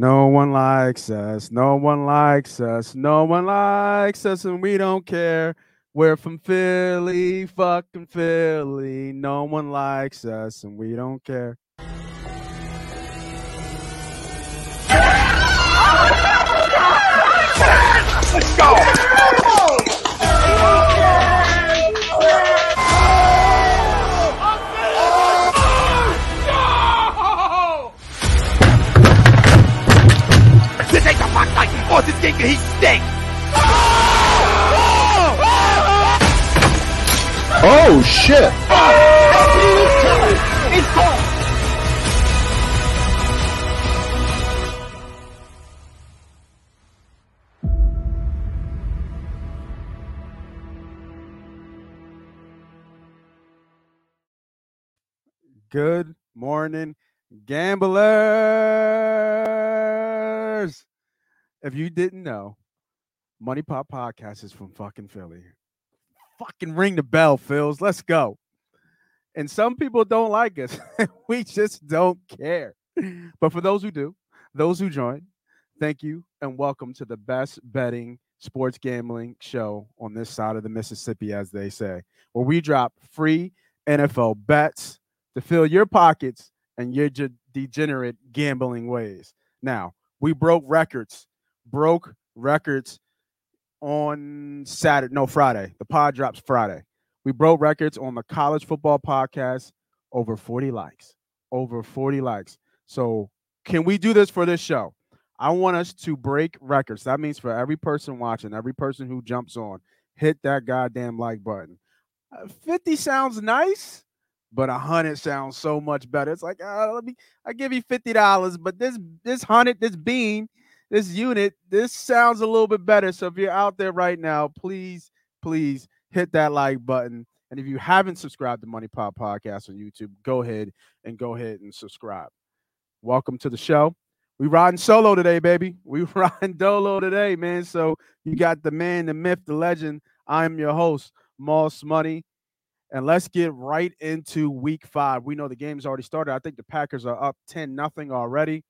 No one likes us. No one likes us. No one likes us, and we don't care. We're from Philly, fucking Philly. No one likes us, and we don't care. Let's go! Fuck night! Oh, this game heat stink! Oh shit! It's gone! Good morning, gamblers. If you didn't know, Money Pop Podcast is from fucking Philly. Fucking ring the bell, Phils. Let's go. And some people don't like us. we just don't care. But for those who do, those who join, thank you and welcome to the best betting sports gambling show on this side of the Mississippi, as they say, where we drop free NFL bets to fill your pockets and your ge- degenerate gambling ways. Now, we broke records, broke records on Saturday, no, Friday. The pod drops Friday. We broke records on the college football podcast, over 40 likes, over 40 likes. So, can we do this for this show? I want us to break records. That means for every person watching, every person who jumps on, hit that goddamn like button. Uh, 50 sounds nice but a hundred sounds so much better. It's like, uh, let me, I give you fifty dollars, but this this hundred, this bean, this unit, this sounds a little bit better. So if you're out there right now, please, please hit that like button. And if you haven't subscribed to Money Pop Podcast on YouTube, go ahead and go ahead and subscribe. Welcome to the show. We riding solo today, baby. We riding dolo today, man. So you got the man, the myth, the legend. I'm your host, Moss Money. And let's get right into week five. We know the game's already started. I think the Packers are up 10 nothing already.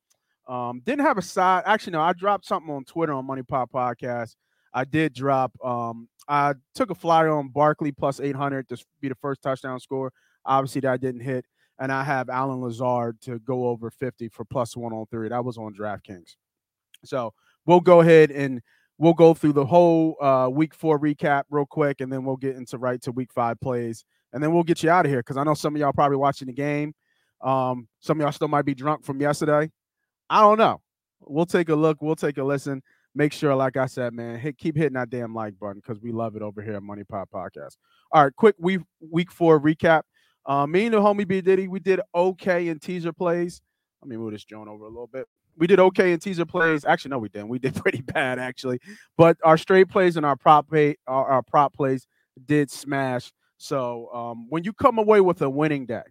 Um, didn't have a side. Actually, no, I dropped something on Twitter on Money Pop Podcast. I did drop, um, I took a flyer on Barkley plus 800 to be the first touchdown score. Obviously, that didn't hit. And I have Allen Lazard to go over 50 for plus one on three. That was on DraftKings. So we'll go ahead and we'll go through the whole uh, week four recap real quick, and then we'll get into right to week five plays, and then we'll get you out of here because I know some of y'all probably watching the game. Um, some of y'all still might be drunk from yesterday. I don't know. We'll take a look. We'll take a listen. Make sure, like I said, man, hit, keep hitting that damn like button because we love it over here at Money Pop Podcast. All right, quick week week four recap. Uh, me and the homie B Diddy, we did okay in teaser plays. Let me move this joint over a little bit we did okay in teaser plays. Actually, no, we didn't. We did pretty bad actually. But our straight plays and our prop pay, our, our prop plays did smash. So um, when you come away with a winning day,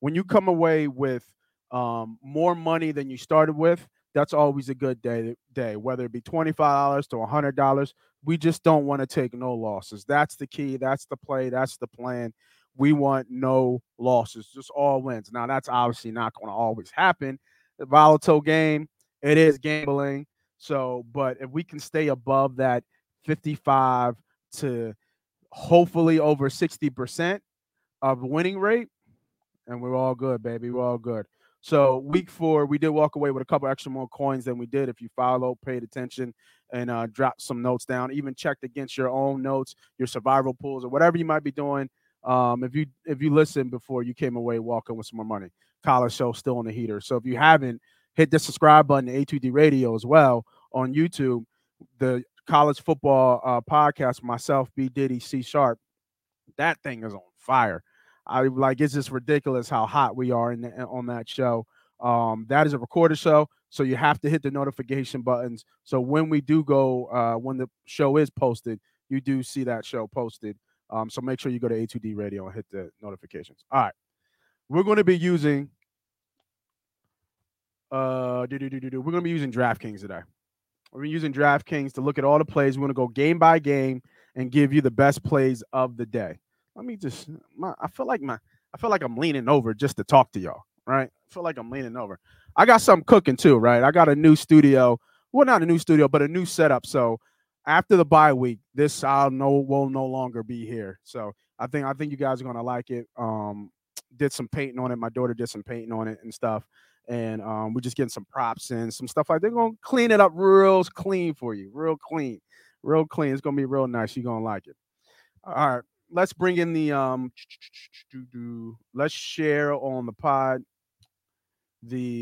when you come away with um, more money than you started with, that's always a good day. Day, whether it be twenty five dollars to hundred dollars, we just don't want to take no losses. That's the key. That's the play. That's the plan. We want no losses, just all wins. Now that's obviously not going to always happen volatile game. It is gambling. So, but if we can stay above that 55 to hopefully over 60% of winning rate, and we're all good, baby. We're all good. So, week four, we did walk away with a couple extra more coins than we did if you followed, paid attention, and uh, dropped some notes down. Even checked against your own notes, your survival pools, or whatever you might be doing. Um, if you if you listened before you came away walking with some more money college show still on the heater. So if you haven't, hit the subscribe button A2D Radio as well on YouTube. The college football uh, podcast, myself, B Diddy, C Sharp. That thing is on fire. I like it's just ridiculous how hot we are in the, on that show. Um, that is a recorded show, so you have to hit the notification buttons. So when we do go, uh, when the show is posted, you do see that show posted. Um, so make sure you go to A2D Radio and hit the notifications. All right we're going to be using uh we're going to be using DraftKings today. We're using DraftKings to look at all the plays. We're going to go game by game and give you the best plays of the day. Let me just my, I feel like my I feel like I'm leaning over just to talk to y'all, right? I feel like I'm leaning over. I got something cooking too, right? I got a new studio. Well, not a new studio, but a new setup. So after the bye week, this I'll no will no longer be here. So I think I think you guys are gonna like it. Um, did some painting on it. My daughter did some painting on it and stuff. And um, we're just getting some props and some stuff like they're gonna clean it up real clean for you, real clean, real clean. It's gonna be real nice. You're gonna like it. All right, let's bring in the um. Let's share on the pod the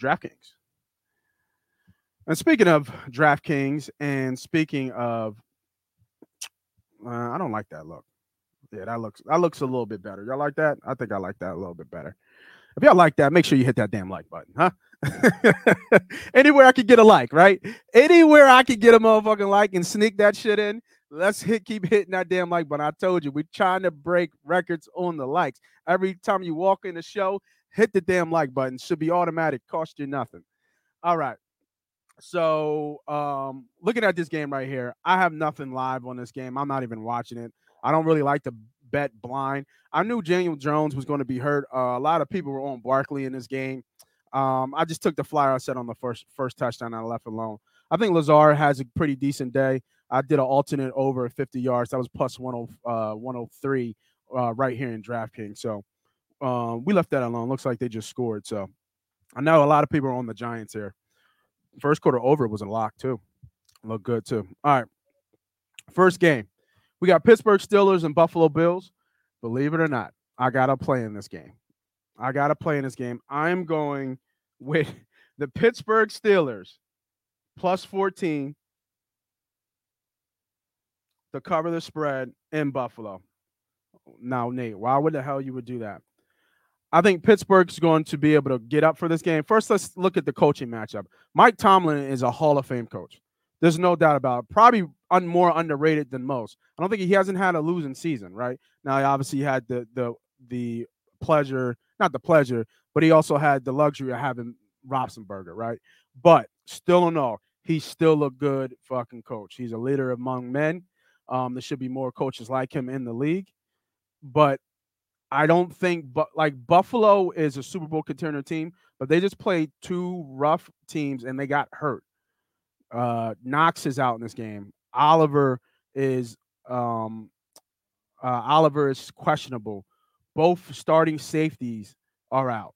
DraftKings. And speaking of DraftKings, and speaking of, uh, I don't like that look. Yeah, that looks that looks a little bit better. Y'all like that? I think I like that a little bit better. If y'all like that, make sure you hit that damn like button, huh? Anywhere I could get a like, right? Anywhere I could get a motherfucking like and sneak that shit in, let's hit keep hitting that damn like button. I told you we're trying to break records on the likes. Every time you walk in the show, hit the damn like button. Should be automatic, cost you nothing. All right. So um looking at this game right here, I have nothing live on this game. I'm not even watching it. I don't really like to bet blind. I knew Daniel Jones was going to be hurt. Uh, a lot of people were on Barkley in this game. Um, I just took the flyer I set on the first first touchdown. I left alone. I think Lazard has a pretty decent day. I did an alternate over 50 yards. That was plus 10, uh, 103 uh, right here in DraftKings. So um, we left that alone. Looks like they just scored. So I know a lot of people are on the Giants here. First quarter over was a lock too. Look good too. All right. First game. We got Pittsburgh Steelers and Buffalo Bills. Believe it or not, I got to play in this game. I got to play in this game. I'm going with the Pittsburgh Steelers plus 14 to cover the spread in Buffalo. Now, Nate, why would the hell you would do that? I think Pittsburgh's going to be able to get up for this game. First, let's look at the coaching matchup. Mike Tomlin is a Hall of Fame coach. There's no doubt about it. Probably un- more underrated than most. I don't think he hasn't had a losing season, right? Now, he obviously had the the the pleasure, not the pleasure, but he also had the luxury of having Roethlisberger, right? But still in all, he's still a good fucking coach. He's a leader among men. Um, there should be more coaches like him in the league, but I don't think, but like Buffalo is a Super Bowl contender team, but they just played two rough teams and they got hurt. Uh, Knox is out in this game. Oliver is um, uh, Oliver is questionable. Both starting safeties are out.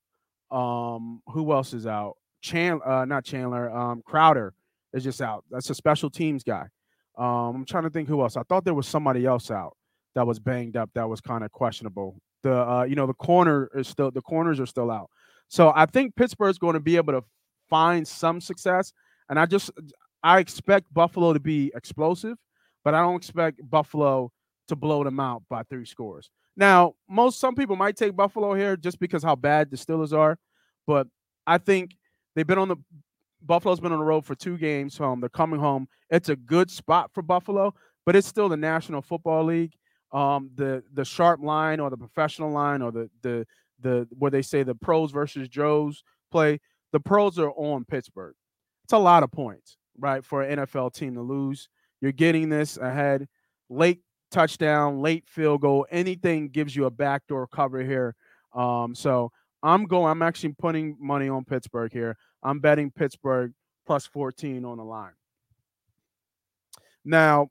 Um, who else is out? Chandler, uh, not Chandler. Um, Crowder is just out. That's a special teams guy. Um, I'm trying to think who else. I thought there was somebody else out that was banged up that was kind of questionable. The uh, you know the corner is still the corners are still out. So I think Pittsburgh's going to be able to find some success. And I just I expect Buffalo to be explosive, but I don't expect Buffalo to blow them out by three scores. Now, most some people might take Buffalo here just because how bad the Steelers are, but I think they've been on the Buffalo's been on the road for two games home. They're coming home. It's a good spot for Buffalo, but it's still the National Football League. Um, the the sharp line or the professional line or the the the where they say the pros versus Joes play. The pros are on Pittsburgh. It's a lot of points, right, for an NFL team to lose. You're getting this ahead, late touchdown, late field goal, anything gives you a backdoor cover here. Um, so I'm going. I'm actually putting money on Pittsburgh here. I'm betting Pittsburgh plus 14 on the line. Now,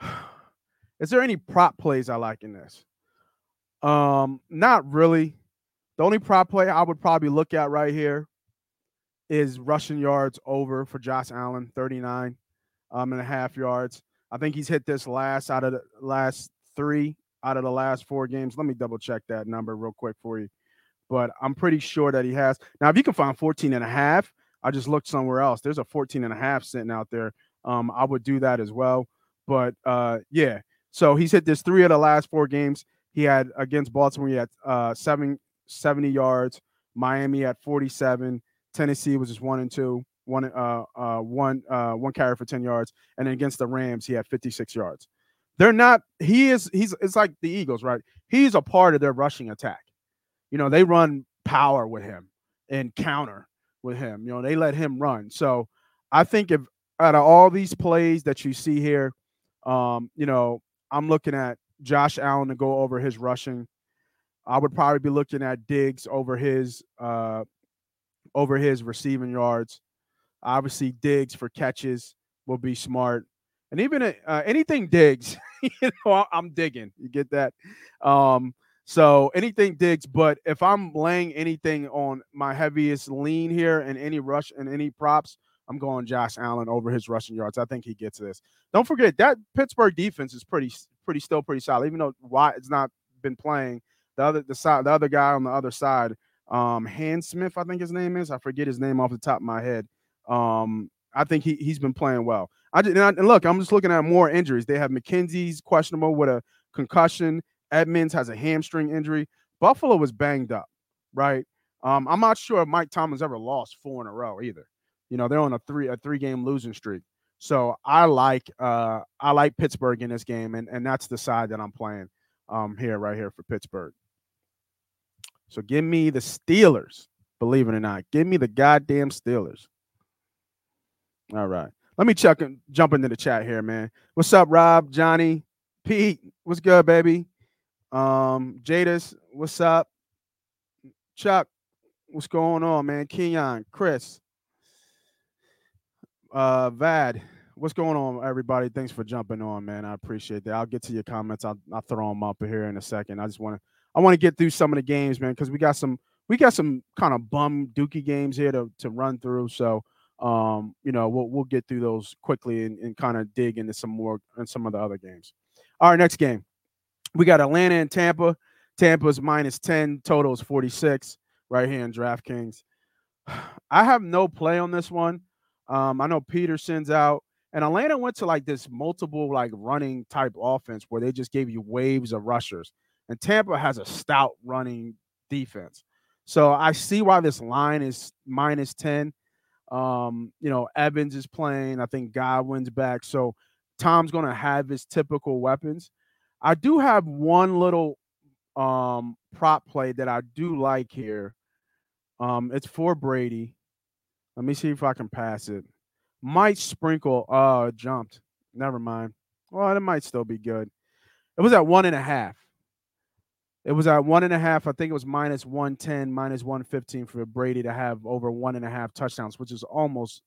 is there any prop plays I like in this? Um, not really. The only prop play I would probably look at right here is rushing yards over for Josh Allen, 39 um, and a half yards. I think he's hit this last out of the last three out of the last four games. Let me double check that number real quick for you. But I'm pretty sure that he has. Now, if you can find 14 and a half, I just looked somewhere else. There's a 14 and a half sitting out there. Um, I would do that as well. But uh, yeah, so he's hit this three of the last four games. He had against Baltimore, he had uh, seven, 70 yards. Miami at 47. Tennessee was just one and two, one uh, uh, one uh, one carry for 10 yards, and against the Rams he had 56 yards. They're not. He is. He's. It's like the Eagles, right? He's a part of their rushing attack. You know, they run power with him and counter with him. You know, they let him run. So I think if out of all these plays that you see here, um, you know, I'm looking at Josh Allen to go over his rushing. I would probably be looking at Diggs over his uh over his receiving yards. Obviously, Diggs for catches will be smart, and even uh, anything Diggs, you know, I'm digging. You get that? Um, so anything Diggs, but if I'm laying anything on my heaviest lean here and any rush and any props, I'm going Josh Allen over his rushing yards. I think he gets this. Don't forget that Pittsburgh defense is pretty, pretty still pretty solid. Even though Watt has not been playing, the other the side, the other guy on the other side, um, Hans Smith, I think his name is. I forget his name off the top of my head. Um, I think he he's been playing well. I just, and, I, and look, I'm just looking at more injuries. They have McKenzie's questionable with a concussion. Edmunds has a hamstring injury. Buffalo was banged up, right? Um, I'm not sure if Mike Tomlin's ever lost four in a row either. You know, they're on a three a three game losing streak. So I like uh I like Pittsburgh in this game, and and that's the side that I'm playing um here right here for Pittsburgh. So give me the Steelers, believe it or not. Give me the goddamn Steelers. All right. Let me check and jump into the chat here, man. What's up, Rob, Johnny, Pete? What's good, baby? Um, Jadis, what's up? Chuck, what's going on, man? Kenyon, Chris, uh, Vad, what's going on, everybody? Thanks for jumping on, man. I appreciate that. I'll get to your comments. I'll, I'll throw them up here in a second. I just want to I want to get through some of the games, man, because we got some we got some kind of bum dookie games here to to run through. So um, you know, we'll we'll get through those quickly and, and kind of dig into some more and some of the other games. All right, next game. We got Atlanta and Tampa. Tampa's minus 10, total is 46 right here in DraftKings. I have no play on this one. Um, I know Peterson's out, and Atlanta went to like this multiple like running type offense where they just gave you waves of rushers. And Tampa has a stout running defense. So I see why this line is minus 10. Um, you know, Evans is playing. I think Godwin's back. So Tom's going to have his typical weapons. I do have one little um prop play that I do like here. Um, it's for Brady. Let me see if I can pass it. Might sprinkle. Uh, jumped. Never mind. Well, it might still be good. It was at one and a half. It was at one and a half. I think it was minus 110, minus 115 for Brady to have over one and a half touchdowns, which is almost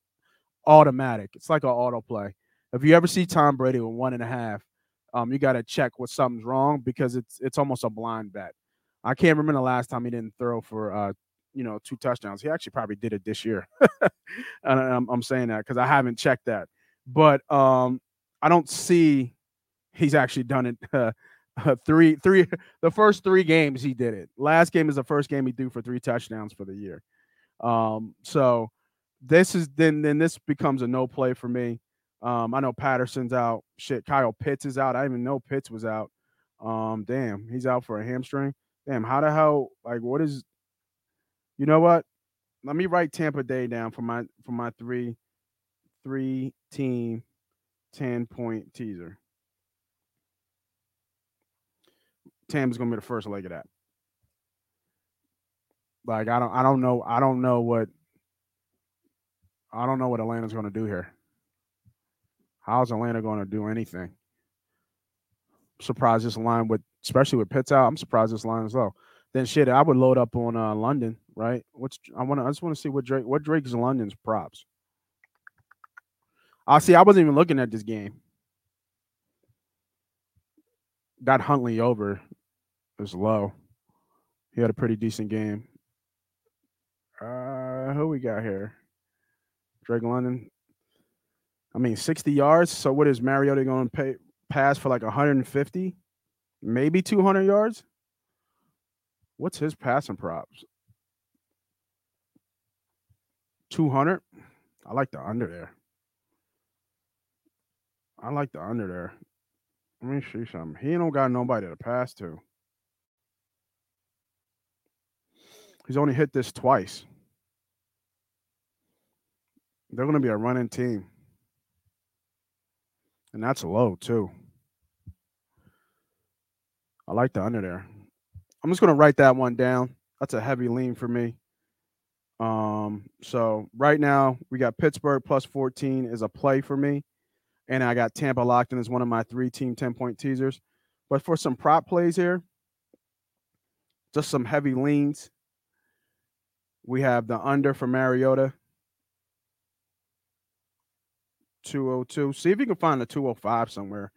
automatic. It's like an auto play. If you ever see Tom Brady with one and a half, um, you got to check what something's wrong because it's it's almost a blind bet. I can't remember the last time he didn't throw for uh, you know two touchdowns. He actually probably did it this year, and I'm, I'm saying that because I haven't checked that. But um, I don't see he's actually done it. Uh, three, three, the first three games he did it. Last game is the first game he threw for three touchdowns for the year. Um, so this is then then this becomes a no play for me. Um, I know Patterson's out. Shit, Kyle Pitts is out. I didn't even know Pitts was out. Um, damn, he's out for a hamstring. Damn, how the hell? Like, what is? You know what? Let me write Tampa Day down for my for my three three team ten point teaser. Tam's gonna be the first leg of that. Like I don't I don't know I don't know what I don't know what Atlanta's gonna do here. How's Atlanta gonna do anything? Surprised this line with especially with Pitts out. I'm surprised this line is low. Then shit, I would load up on uh, London, right? What's I want to I just want to see what Drake what Drake's London's props. I see. I wasn't even looking at this game. Got Huntley over is low. He had a pretty decent game. Uh, who we got here? Drake London. I mean, 60 yards. So what is Mariota going to pay pass for like 150? Maybe 200 yards? What's his passing props? 200? I like the under there. I like the under there. Let me see something. He don't got nobody to pass to. He's only hit this twice. They're going to be a running team. And that's low, too. I like the under there. I'm just going to write that one down. That's a heavy lean for me. Um, so right now we got Pittsburgh plus 14 is a play for me. And I got Tampa locked in as one of my three team 10 point teasers. But for some prop plays here, just some heavy leans. We have the under for Mariota. 202. See if you can find a 205 somewhere.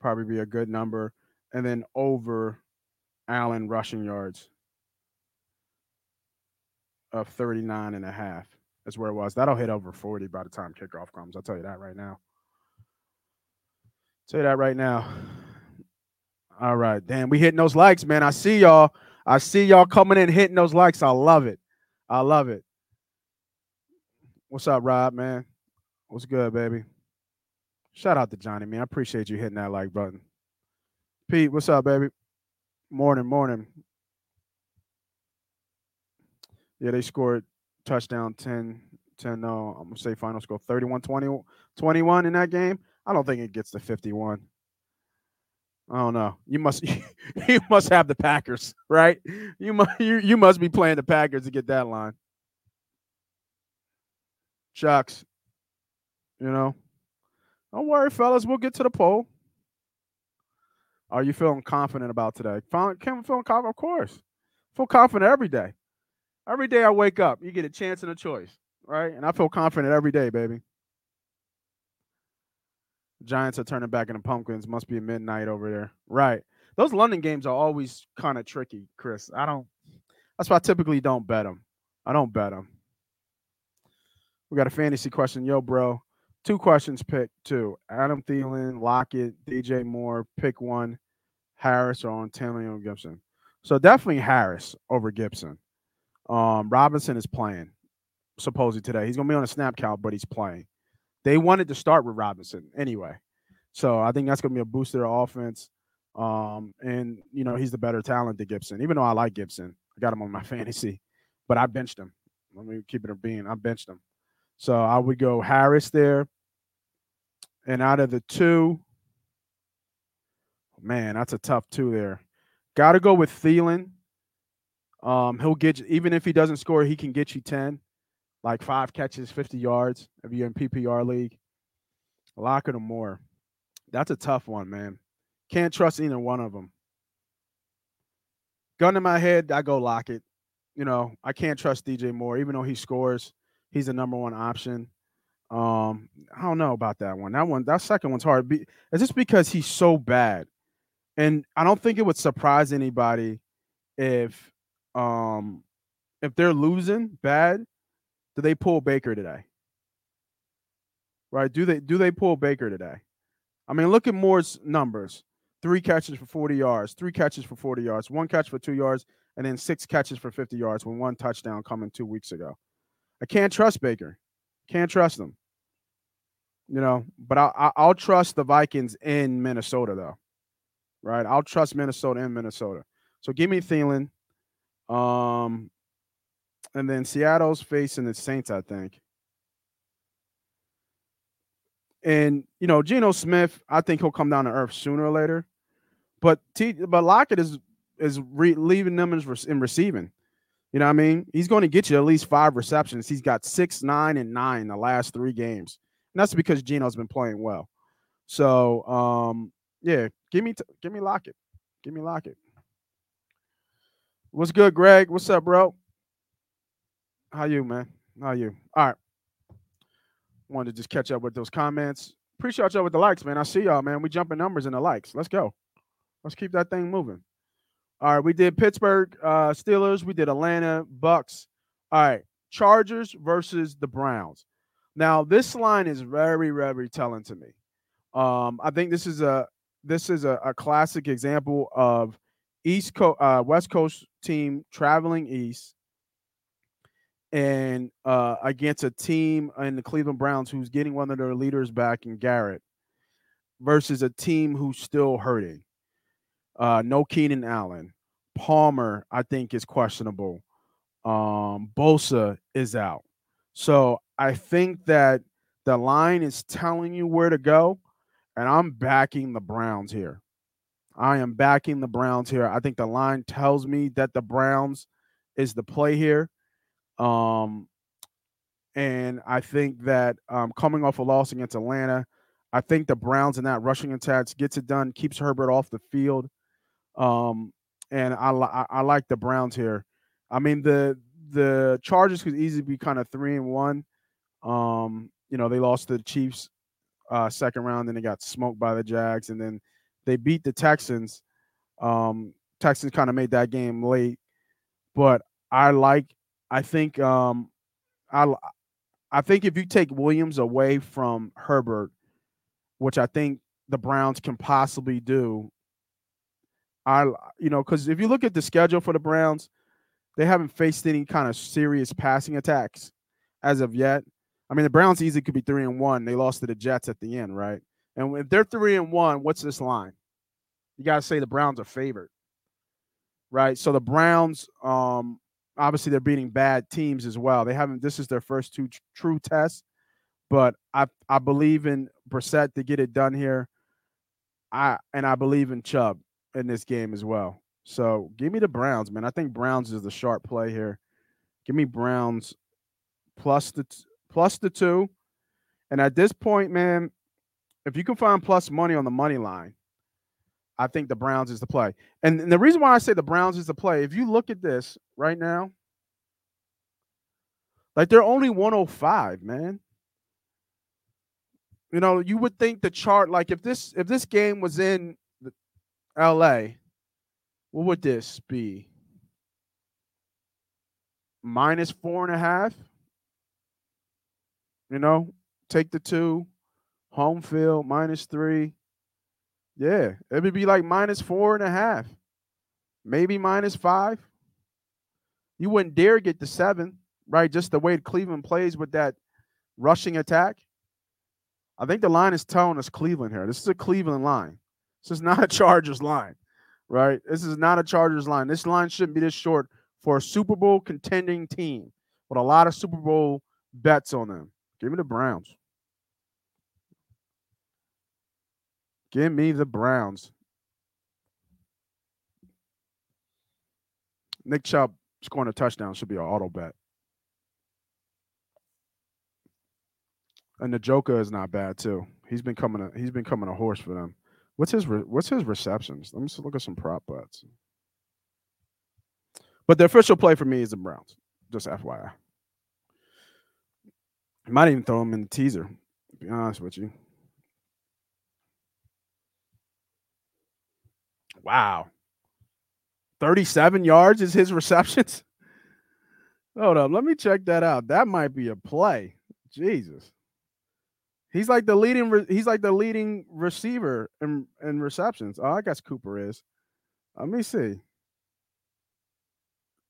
Probably be a good number. And then over Allen rushing yards of 39 and a half. That's where it was. That'll hit over 40 by the time kickoff comes. I'll tell you that right now. Tell you that right now. All right. Damn, we hitting those likes, man. I see y'all. I see y'all coming in hitting those likes. I love it. I love it. What's up, Rob, man? What's good, baby? Shout out to Johnny, man. I appreciate you hitting that like button. Pete, what's up, baby? Morning, morning. Yeah, they scored touchdown 10, 10 no, I'm going to say final score 31 20, 21 in that game. I don't think it gets to 51. I don't know. You must you must have the Packers, right? You must you, you must be playing the Packers to get that line. Shucks. You know. Don't worry, fellas. We'll get to the poll. Are you feeling confident about today? Feeling, feeling confident? Of course. Feel confident every day. Every day I wake up, you get a chance and a choice, right? And I feel confident every day, baby. Giants are turning back into pumpkins. Must be midnight over there. Right. Those London games are always kind of tricky, Chris. I don't. That's why I typically don't bet them. I don't bet them. We got a fantasy question. Yo, bro. Two questions pick two. Adam Thielen, Lockett, DJ Moore. Pick one. Harris or Antonio Gibson. So definitely Harris over Gibson. Um, Robinson is playing supposedly today. He's gonna be on a snap count, but he's playing. They wanted to start with Robinson anyway. So I think that's to be a boost to their offense. Um, and, you know, he's the better talent to Gibson, even though I like Gibson. I got him on my fantasy, but I benched him. Let me keep it a being. I benched him. So I would go Harris there. And out of the two, man, that's a tough two there. Got to go with Thielen. Um, he'll get you, even if he doesn't score, he can get you 10 like five catches, 50 yards if you're in PPR league. Lockett or Moore. That's a tough one, man. Can't trust either one of them. Gun in my head, I go Lockett. You know, I can't trust DJ Moore, even though he scores. He's the number one option. Um, I don't know about that one. That one, that second one's hard. Be, it's just because he's so bad, and I don't think it would surprise anybody if, um, if they're losing bad do they pull Baker today? Right? Do they do they pull Baker today? I mean, look at Moore's numbers. Three catches for 40 yards, three catches for 40 yards, one catch for two yards, and then six catches for 50 yards with one touchdown coming two weeks ago. I can't trust Baker. Can't trust them. You know, but I, I will trust the Vikings in Minnesota though. Right? I'll trust Minnesota in Minnesota. So give me Thielen. Um, and then Seattle's facing the Saints, I think. And you know, Geno Smith, I think he'll come down to earth sooner or later. But T, but Lockett is is re- leaving them in, in receiving. You know what I mean? He's going to get you at least five receptions. He's got six, nine, and nine the last three games, and that's because Geno's been playing well. So, um, yeah, give me t- give me Lockett, give me Lockett. What's good, Greg? What's up, bro? How you, man? How you? All right. Wanted to just catch up with those comments. Appreciate y'all with the likes, man. I see y'all, man. We jumping numbers in the likes. Let's go. Let's keep that thing moving. All right, we did Pittsburgh uh, Steelers. We did Atlanta Bucks. All right, Chargers versus the Browns. Now this line is very, very telling to me. Um, I think this is a this is a, a classic example of East Coast uh, West Coast team traveling east and uh, against a team in the Cleveland Browns who's getting one of their leaders back in Garrett versus a team who's still hurting. Uh, no Keenan Allen. Palmer, I think, is questionable. Um, Bosa is out. So I think that the line is telling you where to go, and I'm backing the Browns here. I am backing the Browns here. I think the line tells me that the Browns is the play here. Um, and I think that um, coming off a loss against Atlanta, I think the Browns and that rushing attacks gets it done, keeps Herbert off the field. Um, and I, I I like the Browns here. I mean the the Chargers could easily be kind of three and one. Um, you know they lost to the Chiefs uh, second round, then they got smoked by the Jags, and then they beat the Texans. Um, Texans kind of made that game late, but I like. I think um, I I think if you take Williams away from Herbert, which I think the Browns can possibly do, I you know because if you look at the schedule for the Browns, they haven't faced any kind of serious passing attacks as of yet. I mean, the Browns easily could be three and one. They lost to the Jets at the end, right? And if they're three and one, what's this line? You got to say the Browns are favored, right? So the Browns, um, obviously, they're beating bad teams as well. They haven't. This is their first two tr- true tests, but I I believe in Brissett to get it done here. I and I believe in Chubb in this game as well. So give me the Browns, man. I think Browns is the sharp play here. Give me Browns plus the t- plus the two. And at this point, man, if you can find plus money on the money line, I think the Browns is the play. And, and the reason why I say the Browns is the play, if you look at this right now, like they're only 105, man. You know, you would think the chart, like if this if this game was in LA, what would this be? Minus four and a half. You know, take the two, home field minus three. Yeah, it would be like minus four and a half, maybe minus five. You wouldn't dare get the seven, right? Just the way Cleveland plays with that rushing attack. I think the line is telling us Cleveland here. This is a Cleveland line. This is not a Chargers line, right? This is not a Chargers line. This line shouldn't be this short for a Super Bowl contending team with a lot of Super Bowl bets on them. Give me the Browns. Give me the Browns. Nick Chubb scoring a touchdown should be an auto bet. And the Joker is not bad too. He's been coming. A, he's been coming a horse for them. What's his re- What's his receptions? Let me just look at some prop bets. But the official play for me is the Browns. Just FYI. I Might even throw him in the teaser. To be honest with you. Wow. 37 yards is his receptions. Hold up. Let me check that out. That might be a play. Jesus. He's like the leading re- he's like the leading receiver in, in receptions. Oh, I guess Cooper is. Let me see.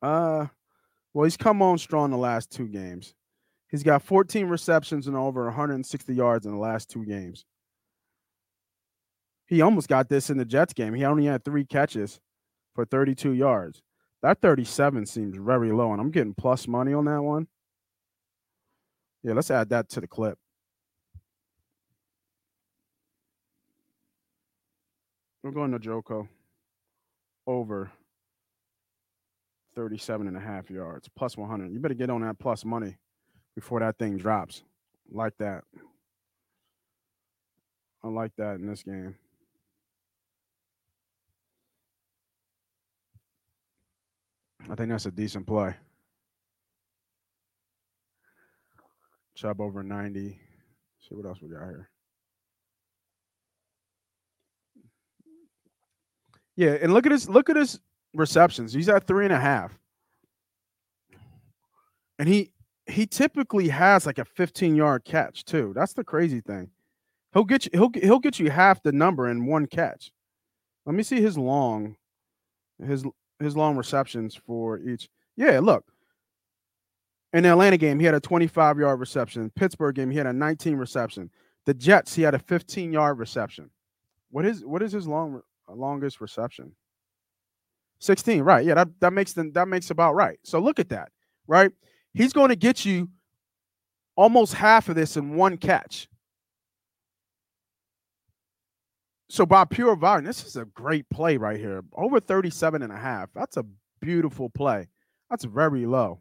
Uh well, he's come on strong the last two games. He's got 14 receptions and over 160 yards in the last two games. He almost got this in the Jets game. He only had three catches for 32 yards. That 37 seems very low, and I'm getting plus money on that one. Yeah, let's add that to the clip. We're going to Njoku over 37 and a half yards, plus 100. You better get on that plus money before that thing drops. Like that. I like that in this game. I think that's a decent play. Chubb over 90. See what else we got here. Yeah, and look at his look at his receptions. He's at three and a half. And he he typically has like a 15 yard catch too. That's the crazy thing. He'll get you he'll he'll get you half the number in one catch. Let me see his long his his long receptions for each. Yeah, look. In the Atlanta game, he had a 25 yard reception. Pittsburgh game, he had a 19 reception. The Jets, he had a 15 yard reception. What is what is his long longest reception? 16, right. Yeah, that, that makes them that makes about right. So look at that, right? He's going to get you almost half of this in one catch. So by pure volume, this is a great play right here. Over 37 and a half. That's a beautiful play. That's very low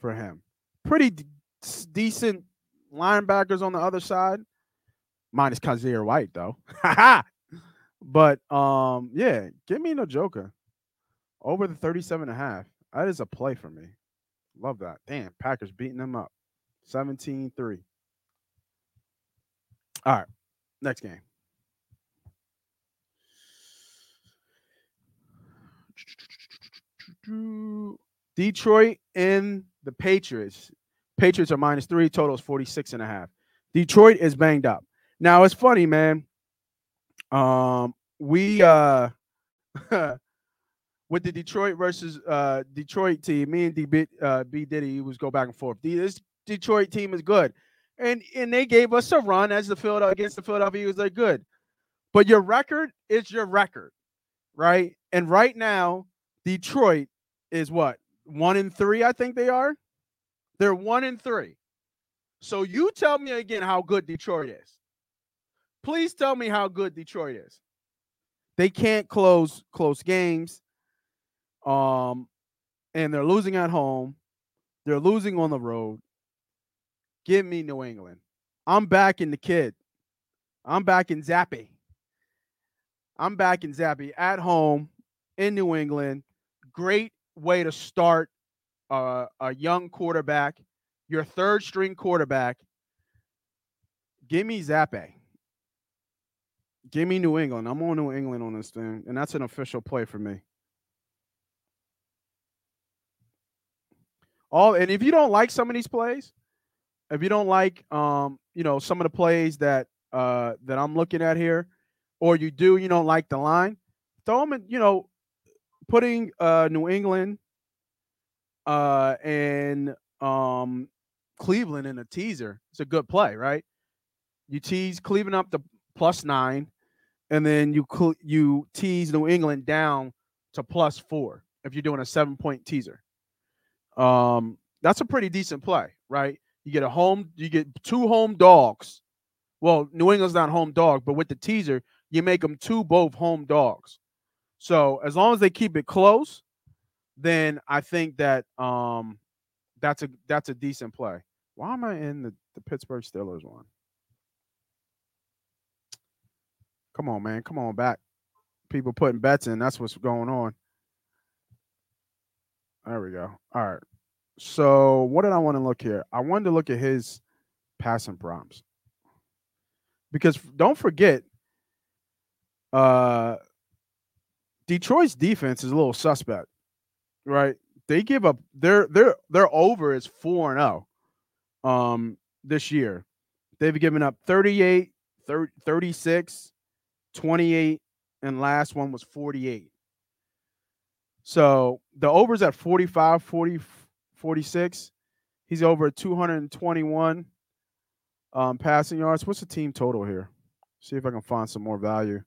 for him. Pretty d- decent linebackers on the other side. Minus Kyzir White, though. but um, yeah, give me Njoku. Over the 37 and a half. That is a play for me. Love that. Damn, Packers beating them up. 17 3. All right. Next game. Detroit and the Patriots. Patriots are minus three, totals 46 and a half. Detroit is banged up. Now it's funny, man. Um, we uh with the Detroit versus uh Detroit team, me and D uh, B Diddy was go back and forth. This Detroit team is good. And and they gave us a run as the field against the Philadelphia Eagles. They're good. But your record is your record, right? And right now, Detroit is what? One in three, I think they are. They're one in three. So you tell me again how good Detroit is. Please tell me how good Detroit is. They can't close close games. Um, and they're losing at home. They're losing on the road. Give me New England. I'm back in the kid. I'm back in Zappe. I'm back in Zappe at home in New England. Great way to start a young quarterback, your third string quarterback. Give me Zappe. Give me New England. I'm on New England on this thing, and that's an official play for me. All and if you don't like some of these plays, if you don't like um, you know, some of the plays that uh that I'm looking at here, or you do, you don't like the line, throw them in, you know, putting uh New England uh and um Cleveland in a teaser. It's a good play, right? You tease Cleveland up to plus nine, and then you cl- you tease New England down to plus four if you're doing a seven point teaser. Um, that's a pretty decent play, right? You get a home, you get two home dogs. Well, New England's not home dog, but with the teaser, you make them two both home dogs. So as long as they keep it close, then I think that um that's a that's a decent play. Why am I in the, the Pittsburgh Steelers one? Come on, man. Come on back. People putting bets in. That's what's going on. There we go. All right. So what did I want to look here? I wanted to look at his passing prompts. Because don't forget, uh Detroit's defense is a little suspect, right? They give up their their their over is 4 and 0 um this year. They've given up 38, 30, 36, 28, and last one was 48. So the over's at 45, 40, 46. He's over 221 um, passing yards. What's the team total here? See if I can find some more value.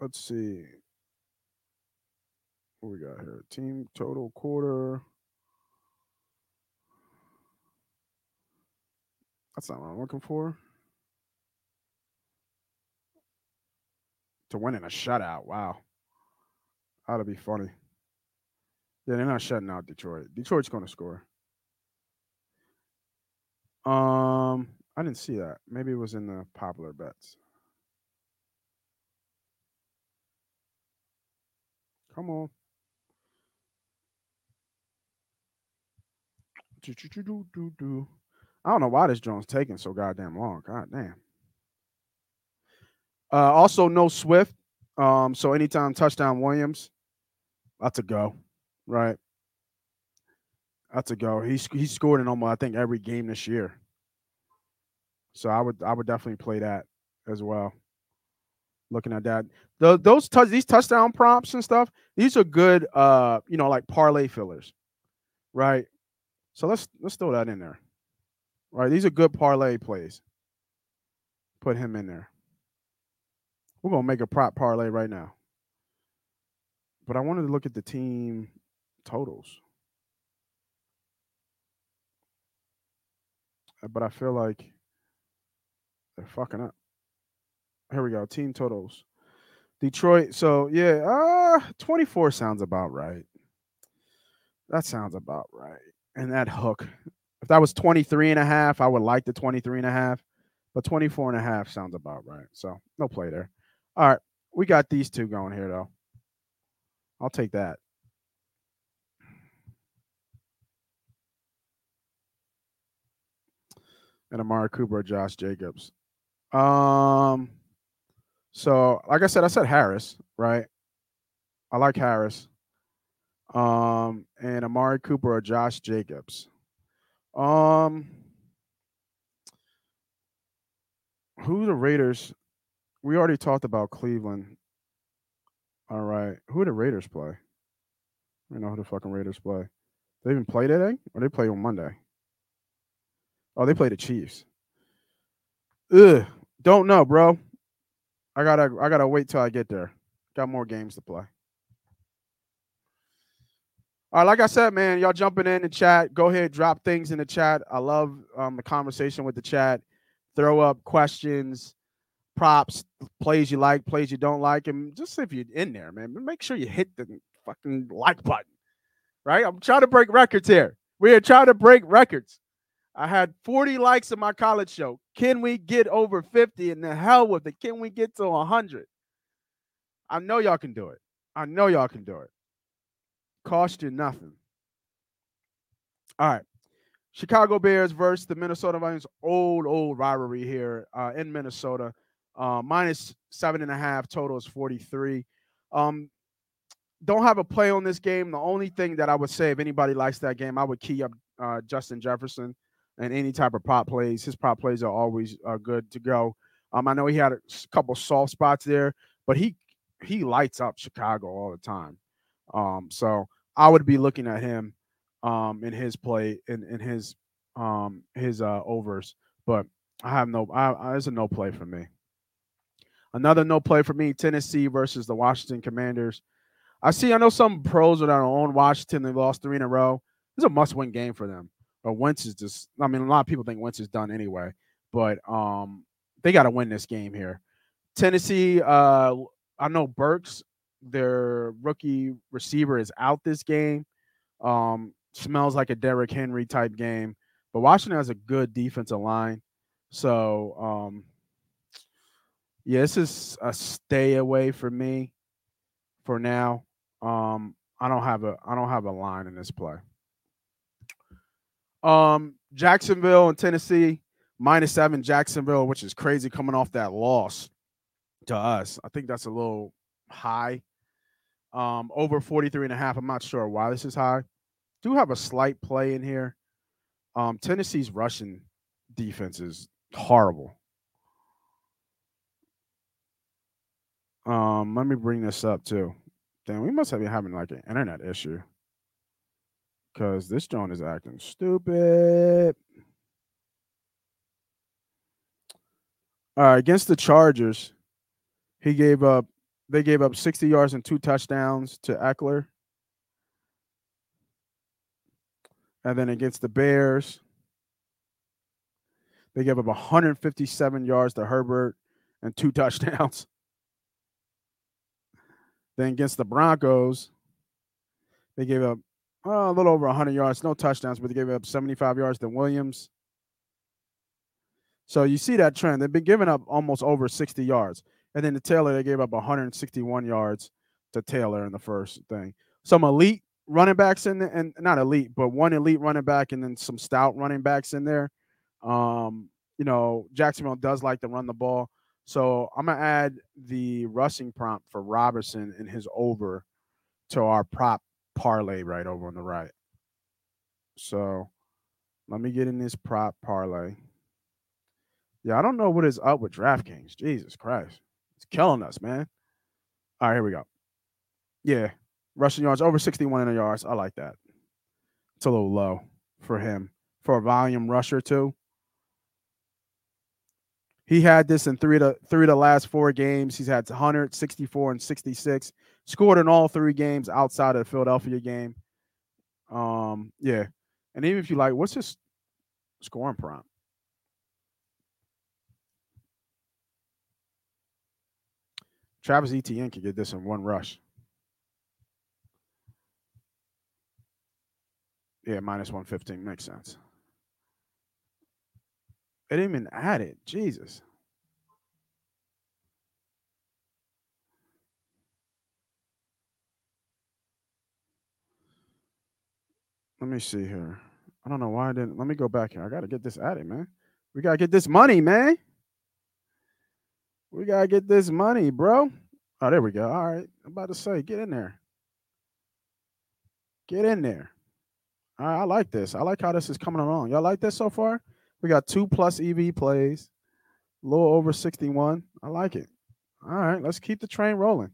Let's see. What we got here? Team total quarter. That's not what I'm looking for. To win in a shutout. Wow. That'd be funny. Yeah, they're not shutting out Detroit. Detroit's going to score. Um, I didn't see that. Maybe it was in the popular bets. Come on. I don't know why this drone's taking so goddamn long. God damn. Uh, also, no Swift. Um, so anytime touchdown Williams, that's a go, right? That's a go. He's he scored in almost I think every game this year. So I would I would definitely play that as well. Looking at that, the, those touch these touchdown prompts and stuff. These are good, uh, you know, like parlay fillers, right? So let's let's throw that in there. Right, these are good parlay plays. Put him in there. We're gonna make a prop parlay right now. But I wanted to look at the team totals. Uh, but I feel like they're fucking up. Here we go. Team totals. Detroit. So yeah, uh 24 sounds about right. That sounds about right. And that hook. If that was 23 and a half, I would like the 23 and a half. but 24 and a half sounds about right. So no play there. All right. We got these two going here, though. I'll take that. And Amari Cooper Josh Jacobs. Um, so like I said, I said Harris, right? I like Harris. Um, and Amari Cooper or Josh Jacobs. Um, who the Raiders? We already talked about Cleveland. All right, who the Raiders play? I know who the fucking Raiders play. They even play today, or they play on Monday? Oh, they play the Chiefs. Ugh, don't know, bro. I gotta, I gotta wait till I get there. Got more games to play. All right, like I said, man, y'all jumping in the chat. Go ahead, drop things in the chat. I love um, the conversation with the chat. Throw up questions, props, plays you like, plays you don't like, and just if you're in there, man, make sure you hit the fucking like button. Right? I'm trying to break records here. We are trying to break records. I had 40 likes in my college show. Can we get over 50? And the hell with it. Can we get to 100? I know y'all can do it. I know y'all can do it cost you nothing. All right. Chicago Bears versus the Minnesota Vikings. Old, old rivalry here uh, in Minnesota. Uh, minus seven and a half. Total is 43. Um, don't have a play on this game. The only thing that I would say, if anybody likes that game, I would key up uh, Justin Jefferson and any type of prop plays. His prop plays are always uh, good to go. Um, I know he had a couple soft spots there, but he he lights up Chicago all the time. Um, so I would be looking at him um, in his play in, in his um, his uh, overs, but I have no. I, I, it's a no play for me. Another no play for me: Tennessee versus the Washington Commanders. I see. I know some pros that are on Washington. They lost three in a row. It's a must-win game for them. But Wentz is just. I mean, a lot of people think Wentz is done anyway, but um, they got to win this game here. Tennessee. Uh, I know Burks their rookie receiver is out this game. Um, smells like a Derrick Henry type game. But Washington has a good defensive line. So um, yeah, this is a stay away for me for now. Um, I don't have a I don't have a line in this play. Um, Jacksonville and Tennessee minus seven Jacksonville, which is crazy coming off that loss to us. I think that's a little high um, over 43 and a half. I'm not sure why this is high. Do have a slight play in here. Um, Tennessee's rushing defense is horrible. Um, let me bring this up too. Damn, we must have been having like an internet issue. Cause this John is acting stupid. All right, against the Chargers, he gave up they gave up 60 yards and two touchdowns to Ekeler. And then against the Bears, they gave up 157 yards to Herbert and two touchdowns. Then against the Broncos, they gave up oh, a little over 100 yards, no touchdowns, but they gave up 75 yards to Williams. So you see that trend. They've been giving up almost over 60 yards. And then the Taylor, they gave up 161 yards to Taylor in the first thing. Some elite running backs in there, and not elite, but one elite running back and then some stout running backs in there. Um, you know, Jacksonville does like to run the ball. So I'm gonna add the rushing prompt for Robertson and his over to our prop parlay right over on the right. So let me get in this prop parlay. Yeah, I don't know what is up with DraftKings. Jesus Christ. Killing us, man. All right, here we go. Yeah, rushing yards over 61 yards. I like that. It's a little low for him for a volume rusher too. He had this in three to three the last four games. He's had 164 and 66. Scored in all three games outside of the Philadelphia game. Um, yeah. And even if you like, what's his scoring prompt? Travis Etienne could get this in one rush. Yeah, minus 115 makes sense. It didn't even add it. Jesus. Let me see here. I don't know why I didn't. Let me go back here. I got to get this added, man. We got to get this money, man. We got to get this money, bro. Oh, there we go. All right. I'm about to say, get in there. Get in there. All right, I like this. I like how this is coming along. Y'all like this so far? We got two plus EV plays, a little over 61. I like it. All right, let's keep the train rolling.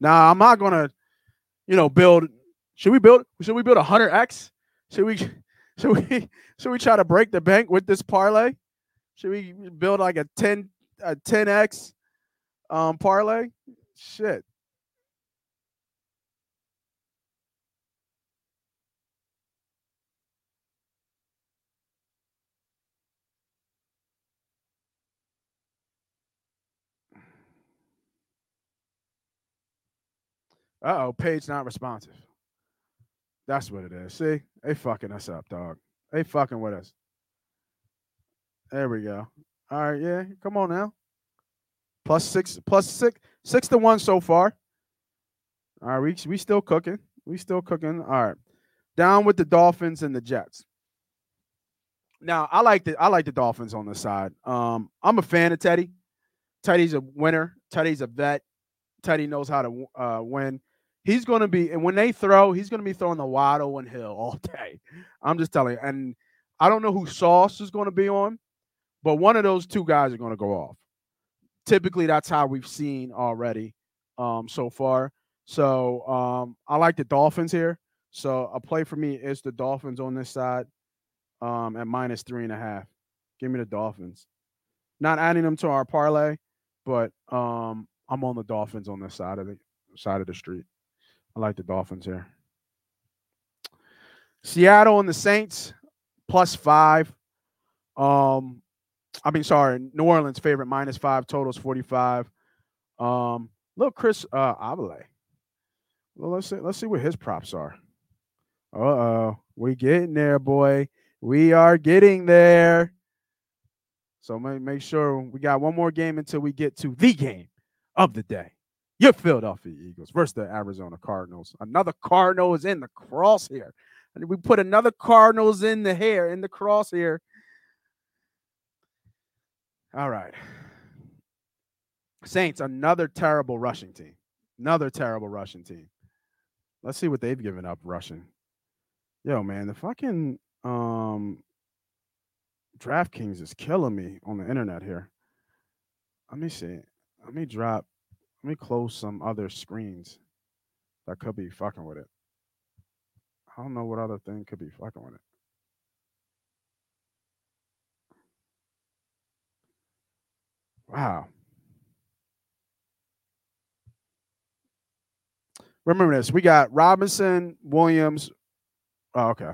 Now, I'm not gonna, you know, build. Should we build? Should we build a hundred X? Should we? Should we? Should we try to break the bank with this parlay? Should we build like a 10 a 10x um parlay? Shit. Uh oh, page not responsive. That's what it is. See, they fucking us up, dog. They fucking with us. There we go. All right, yeah. Come on now. Plus six, plus six, six to one so far. All right, we we still cooking. We still cooking. All right. Down with the Dolphins and the Jets. Now, I like the I like the Dolphins on the side. Um, I'm a fan of Teddy. Teddy's a winner. Teddy's a vet. Teddy knows how to uh, win. He's going to be, and when they throw, he's going to be throwing the Waddle and Hill all day. I'm just telling you. And I don't know who Sauce is going to be on, but one of those two guys are going to go off. Typically, that's how we've seen already um, so far. So um, I like the Dolphins here. So a play for me is the Dolphins on this side um, at minus three and a half. Give me the Dolphins. Not adding them to our parlay, but um, I'm on the Dolphins on this side of the side of the street. I like the Dolphins here. Seattle and the Saints plus five. Um, I mean, sorry, New Orleans favorite minus five totals 45. Um, little Chris uh Olave. Well, let's see, let's see what his props are. Uh oh, we getting there, boy. We are getting there. So make, make sure we got one more game until we get to the game of the day. Your Philadelphia Eagles versus the Arizona Cardinals. Another Cardinal is in the crosshair. And we put another Cardinals in the hair, in the crosshair. All right. Saints, another terrible rushing team. Another terrible rushing team. Let's see what they've given up rushing. Yo, man, the fucking um DraftKings is killing me on the internet here. Let me see. Let me drop. Let me close some other screens that could be fucking with it. I don't know what other thing could be fucking with it. Wow. Remember this. We got Robinson, Williams. Oh, okay.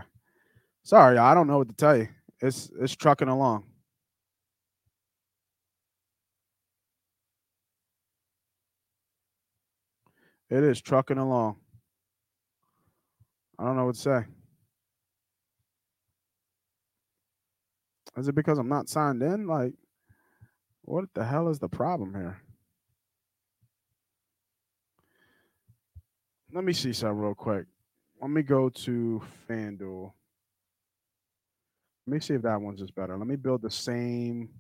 Sorry, I don't know what to tell you. It's it's trucking along. It is trucking along. I don't know what to say. Is it because I'm not signed in? Like, what the hell is the problem here? Let me see something real quick. Let me go to FanDuel. Let me see if that one's just better. Let me build the same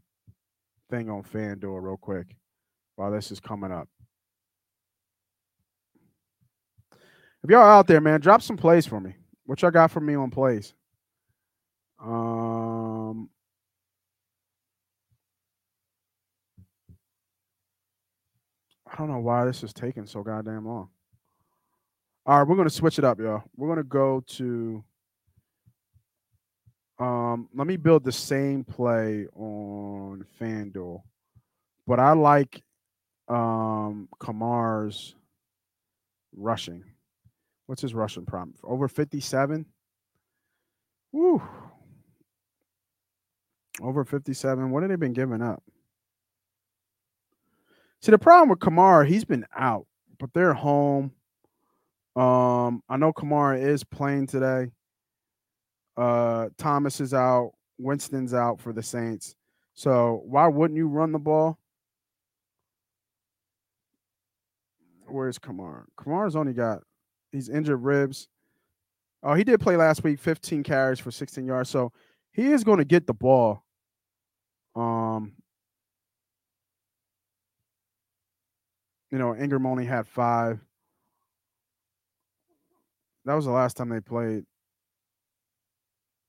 thing on FanDuel real quick while this is coming up. If y'all out there, man, drop some plays for me. What y'all got for me on plays? Um, I don't know why this is taking so goddamn long. All right, we're gonna switch it up, y'all. We're gonna go to. Um, let me build the same play on FanDuel, but I like um Kamar's rushing. What's his rushing prompt? Over 57? Woo. Over 57. What have they been giving up? See, the problem with Kamara, he's been out, but they're home. Um, I know Kamara is playing today. Uh, Thomas is out. Winston's out for the Saints. So why wouldn't you run the ball? Where's Kamara? Kamara's only got he's injured ribs. Oh, he did play last week, 15 carries for 16 yards. So he is going to get the ball. Um, you know, Ingram only had five. That was the last time they played.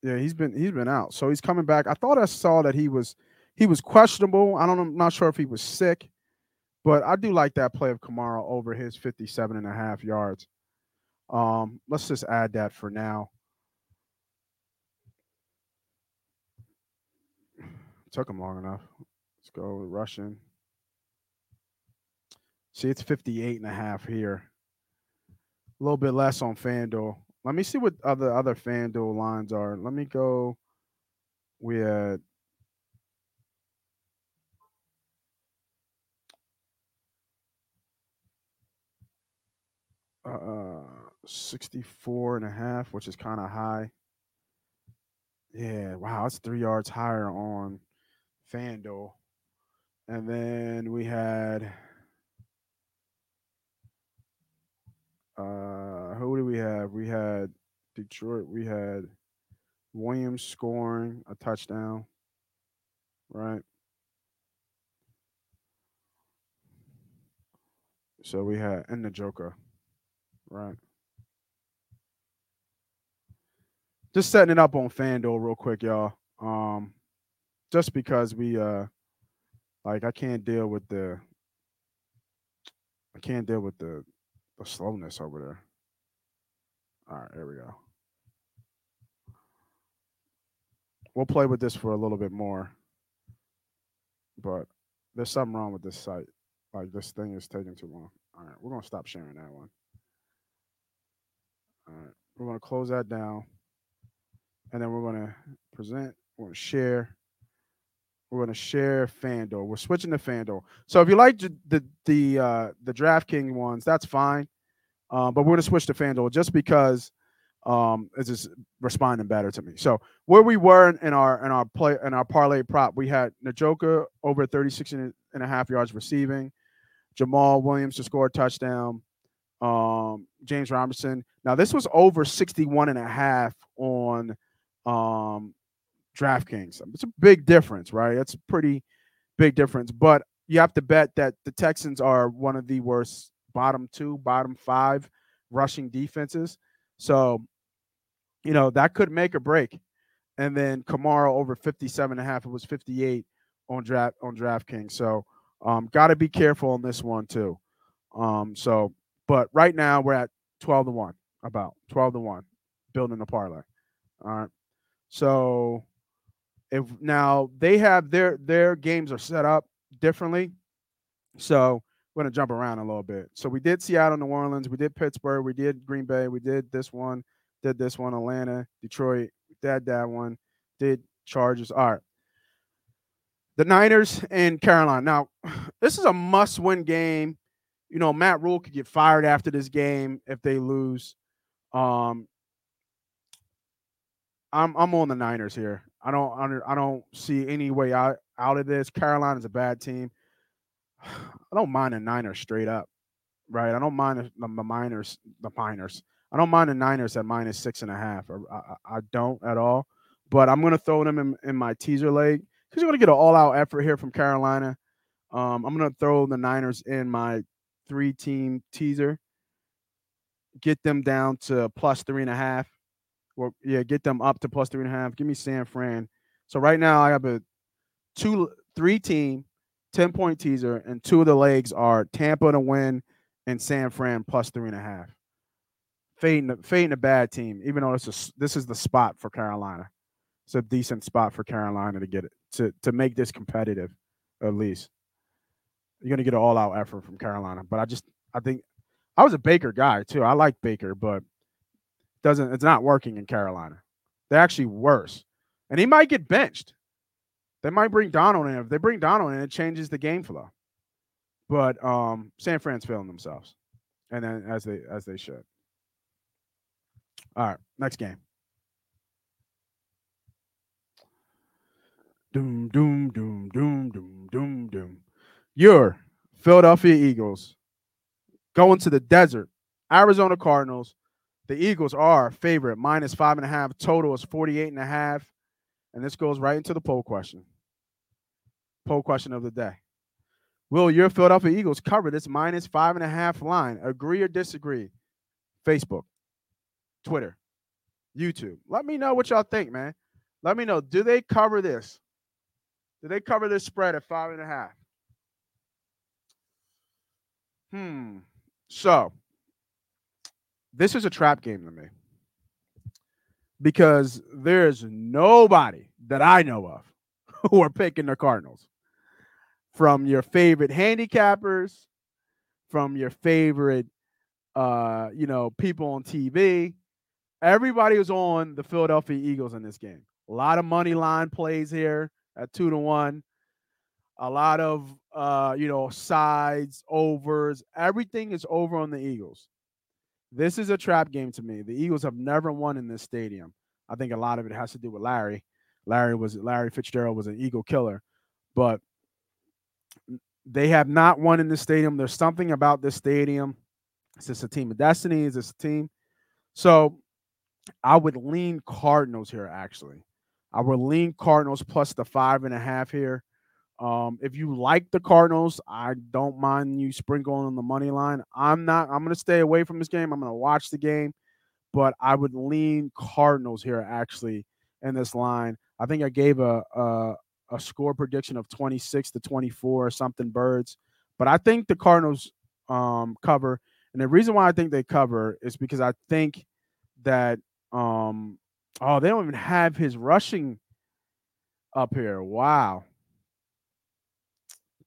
Yeah, he's been he's been out. So he's coming back. I thought I saw that he was he was questionable. I don't I'm not sure if he was sick, but I do like that play of Kamara over his 57 and a half yards. Um, let's just add that for now. Took him long enough. Let's go Russian. See, it's 58 and a half here. A little bit less on FanDuel. Let me see what other other FanDuel lines are. Let me go. We had uh 64 and a half, which is kind of high. Yeah, wow, it's three yards higher on FanDuel. And then we had uh who do we have? We had Detroit, we had Williams scoring a touchdown. Right. So we had and the Joker. Right. Just setting it up on FanDuel real quick, y'all. Um just because we uh like I can't deal with the I can't deal with the the slowness over there. All right, here we go. We'll play with this for a little bit more. But there's something wrong with this site. Like this thing is taking too long. All right, we're gonna stop sharing that one. All right, we're gonna close that down, and then we're gonna present. We're gonna share. We're gonna share FanDuel. We're switching to FanDuel. So if you like the the uh, the DraftKings ones, that's fine. Um, but we're gonna switch to FanDuel just because um, it's just responding better to me. So where we were in, in our in our play in our parlay prop, we had Njoku over 36 and a half yards receiving, Jamaal Williams to score a touchdown, um, James Robinson. Now this was over 61 and a half on um, DraftKings. It's a big difference, right? It's a pretty big difference, but you have to bet that the Texans are one of the worst bottom two, bottom five rushing defenses. So, you know, that could make or break. And then Kamara over 57 and a half. It was 58 on draft on DraftKings. So um, gotta be careful on this one too. Um, so but right now we're at 12 to 1, about 12 to 1, building a parlay. All right. So if now they have their their games are set up differently. So we're gonna jump around a little bit. So we did Seattle, New Orleans, we did Pittsburgh, we did Green Bay, we did this one, did this one, Atlanta, Detroit, did that one, did Chargers. All right. The Niners and Carolina. Now, this is a must-win game. You know, Matt Rhule could get fired after this game if they lose. Um, I'm I'm on the Niners here. I don't I don't see any way out out of this. Carolina's a bad team. I don't mind the Niners straight up, right? I don't mind the, the miners, the miners. I don't mind the Niners at minus six and a half. I, I, I don't at all. But I'm going to throw them in, in my teaser leg because you're going to get an all-out effort here from Carolina. Um, I'm going to throw the Niners in my three-team teaser. Get them down to plus three and a half. Well, yeah, get them up to plus three and a half. Give me San Fran. So right now I have a two, three team 10 point teaser, and two of the legs are Tampa to win and San Fran plus three and a half. Fading, fading a bad team, even though this is this is the spot for Carolina. It's a decent spot for Carolina to get it to to make this competitive, at least. You're gonna get an all out effort from Carolina, but I just I think I was a Baker guy too. I like Baker, but doesn't it's not working in Carolina. They're actually worse, and he might get benched. They might bring Donald in. If they bring Donald in, it changes the game flow. But um, San Fran's failing themselves, and then as they as they should. All right, next game. Doom, doom, doom, doom, doom, doom, doom. Your Philadelphia Eagles going to the desert. Arizona Cardinals. The Eagles are favorite, minus five and a half. Total is 48 and a half. And this goes right into the poll question. Poll question of the day. Will your Philadelphia Eagles cover this minus five and a half line? Agree or disagree? Facebook, Twitter, YouTube. Let me know what y'all think, man. Let me know. Do they cover this? Do they cover this spread at five and a half? Hmm. So this is a trap game to me because there's nobody that I know of who are picking the Cardinals. From your favorite handicappers, from your favorite uh, you know, people on TV. Everybody was on the Philadelphia Eagles in this game. A lot of money line plays here at two to one. A lot of uh, you know, sides, overs. Everything is over on the Eagles. This is a trap game to me. The Eagles have never won in this stadium. I think a lot of it has to do with Larry. Larry was Larry Fitzgerald was an Eagle killer, but they have not won in this stadium. There's something about this stadium. Is this a team of destiny? Is this a team? So I would lean Cardinals here, actually. I would lean Cardinals plus the five and a half here. Um, if you like the Cardinals, I don't mind you sprinkling on the money line. I'm not, I'm gonna stay away from this game. I'm gonna watch the game, but I would lean Cardinals here actually in this line. I think I gave a a, a score prediction of 26 to 24 or something birds, but I think the Cardinals um cover. And the reason why I think they cover is because I think that um oh they don't even have his rushing up here. Wow.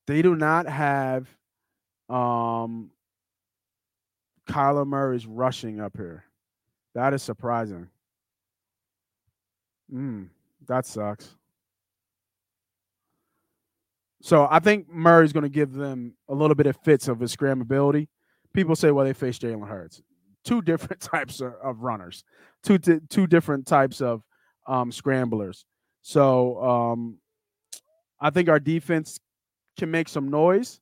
They do not have um Kyler Murray's rushing up here. That is surprising. Mm, that sucks. So I think Murray's going to give them a little bit of fits of his scramblability people say, well, they face Jalen Hurts. Two different types of, runners, two two different types of um, scramblers. So um, I think our defense can make some noise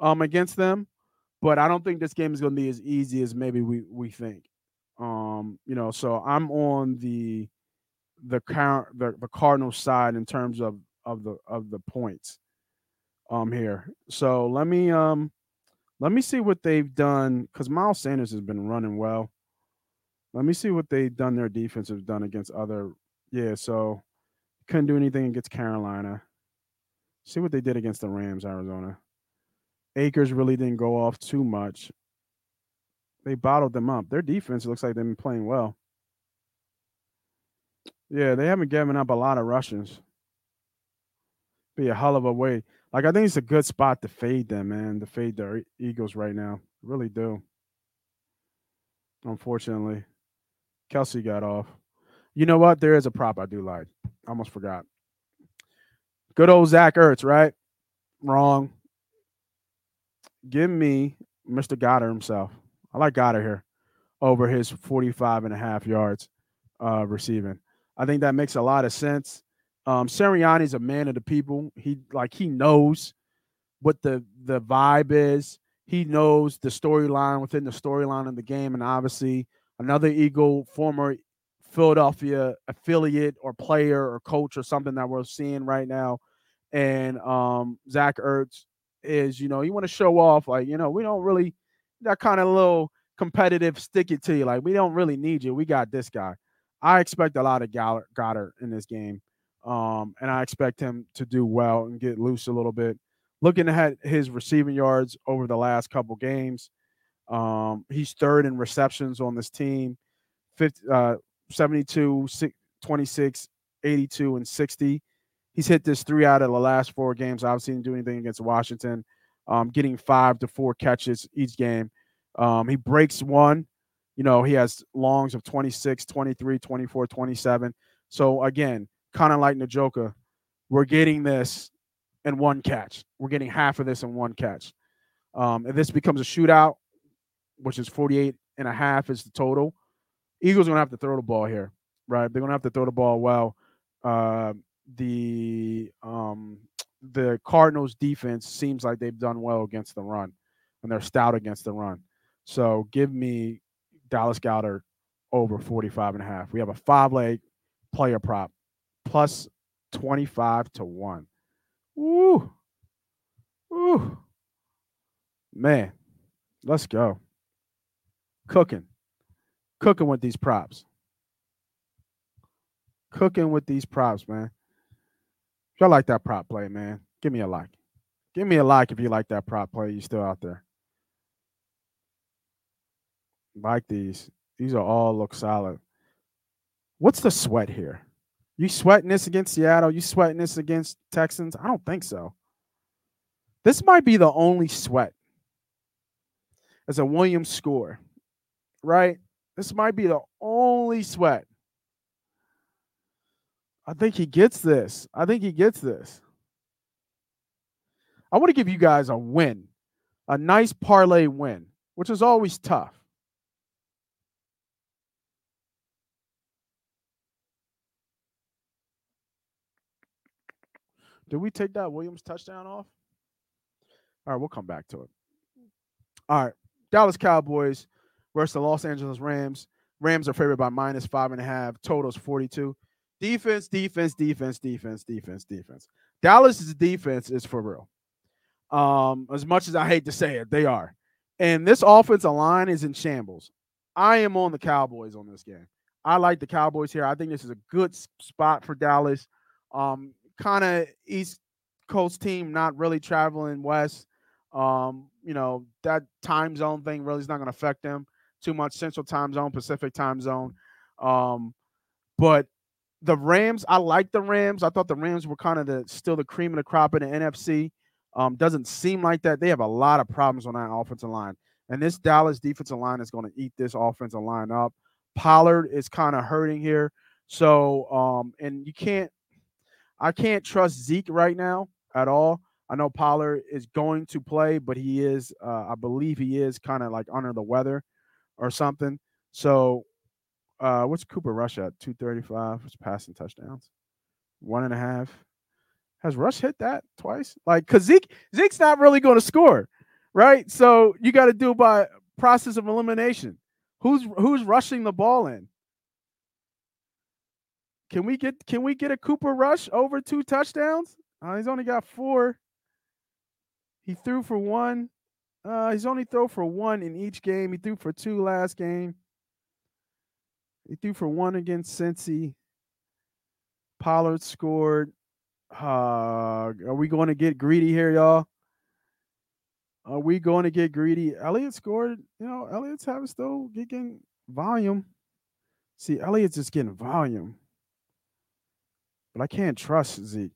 um, against them, but I don't think this game is going to be as easy as maybe we we think. Um, you know, so I'm on the the count the, the Cardinal side in terms of of the of the points um here. So let me um let me see what they've done because Miles Sanders has been running well. Let me see what they've done. Their defense has done against other. Yeah, so couldn't do anything against Carolina. See what they did against the Rams, Arizona. Akers really didn't go off too much. They bottled them up. Their defense looks like they've been playing well. Yeah, they haven't given up a lot of Russians. Be a hell of a way. Like I think it's a good spot to fade them, man. To fade the Eagles right now, really do. Unfortunately, Kelce got off. You know what? There is a prop I do like. I almost forgot. Good old Zach Ertz, right? Wrong. Give me Mr. Goedert himself. I like Goedert here over his 45 and a half yards uh, receiving. I think that makes a lot of sense. Um, Sirianni's a man of the people. He like he knows what the the vibe is. He knows the storyline within the storyline of the game, and obviously another Eagle, former Philadelphia affiliate or player or coach or something that we're seeing right now. And um, Zach Ertz is, you know, you want to show off, like, you know, we don't really that kind of little competitive stick it to you. Like, we don't really need you. We got this guy. I expect a lot of Goedert in this game. Um, and I expect him to do well and get loose a little bit. Looking at his receiving yards over the last couple games, um, he's third in receptions on this team 50, uh, 72, 26, 82, and 60. He's hit this three out of the last four games. Obviously, didn't do anything against Washington, um, getting five to four catches each game. Um, he breaks one. You know, he has longs of 26, 23, 24, 27. So, again, kind of like Njoku, we're getting this in one catch. We're getting half of this in one catch. Um, if this becomes a shootout, which is 48 and a half is the total, Eagles are to have to throw the ball here, right? They're to have to throw the ball well. Uh, the um the Cardinals defense seems like they've done well against the run and they're stout against the run. So give me Dallas Goedert over 45 and a half. We have a five leg player prop plus 25 to 1. Woo. Woo. Man, let's go. Cooking. Cooking with these props. Cooking with these props, man. If y'all like that prop play, man, give me a like. Give me a like if you like that prop play. You still out there. Like these. These are all look solid. What's the sweat here? You sweating this against Seattle? You sweating this against Texans? I don't think so. This might be the only sweat as a Williams score, right? This might be the only sweat. I think he gets this. I think he gets this. I want to give you guys a win, a nice parlay win, which is always tough. Did we take that Williams touchdown off? All right, we'll come back to it. All right, Dallas Cowboys versus the Los Angeles Rams. Rams are favored by minus five and a half. Totals 42. Defense, defense, defense, defense, defense, defense. Dallas's defense is for real. Um, as much as I hate to say it, they are. And this offensive line is in shambles. I am on the Cowboys on this game. I like the Cowboys here. I think this is a good spot for Dallas. Um, kind of East Coast team, not really traveling west. Um, you know, that time zone thing really is not going to affect them too much. Central time zone, Pacific time zone. Um, but the Rams, I like the Rams. I thought the Rams were kind of the still the cream of the crop in the NFC. Um, doesn't seem like that. They have a lot of problems on that offensive line. And this Dallas defensive line is going to eat this offensive line up. Pollard is kind of hurting here. So, um, and you can't, I can't trust Zeke right now at all. I know Pollard is going to play, but he is, uh, I believe he is kind of like under the weather or something. So, uh, what's Cooper Rush at? 235. What's passing touchdowns? One and a half. Has Rush hit that twice? Like, cause Zeke, Zeke's not really going to score, right? So you got to do by process of elimination. Who's who's rushing the ball in? Can we get can we get a Cooper Rush over two touchdowns? Uh, he's only got four. He threw for one. Uh, he's only throw for one in each game. He threw for two last game. He threw for one against Cincy. Pollard scored. Uh, are we going to get greedy here, y'all? Are we going to get greedy? Elliott scored. You know, Elliott's having still getting volume. See, Elliott's just getting volume. But I can't trust Zeke.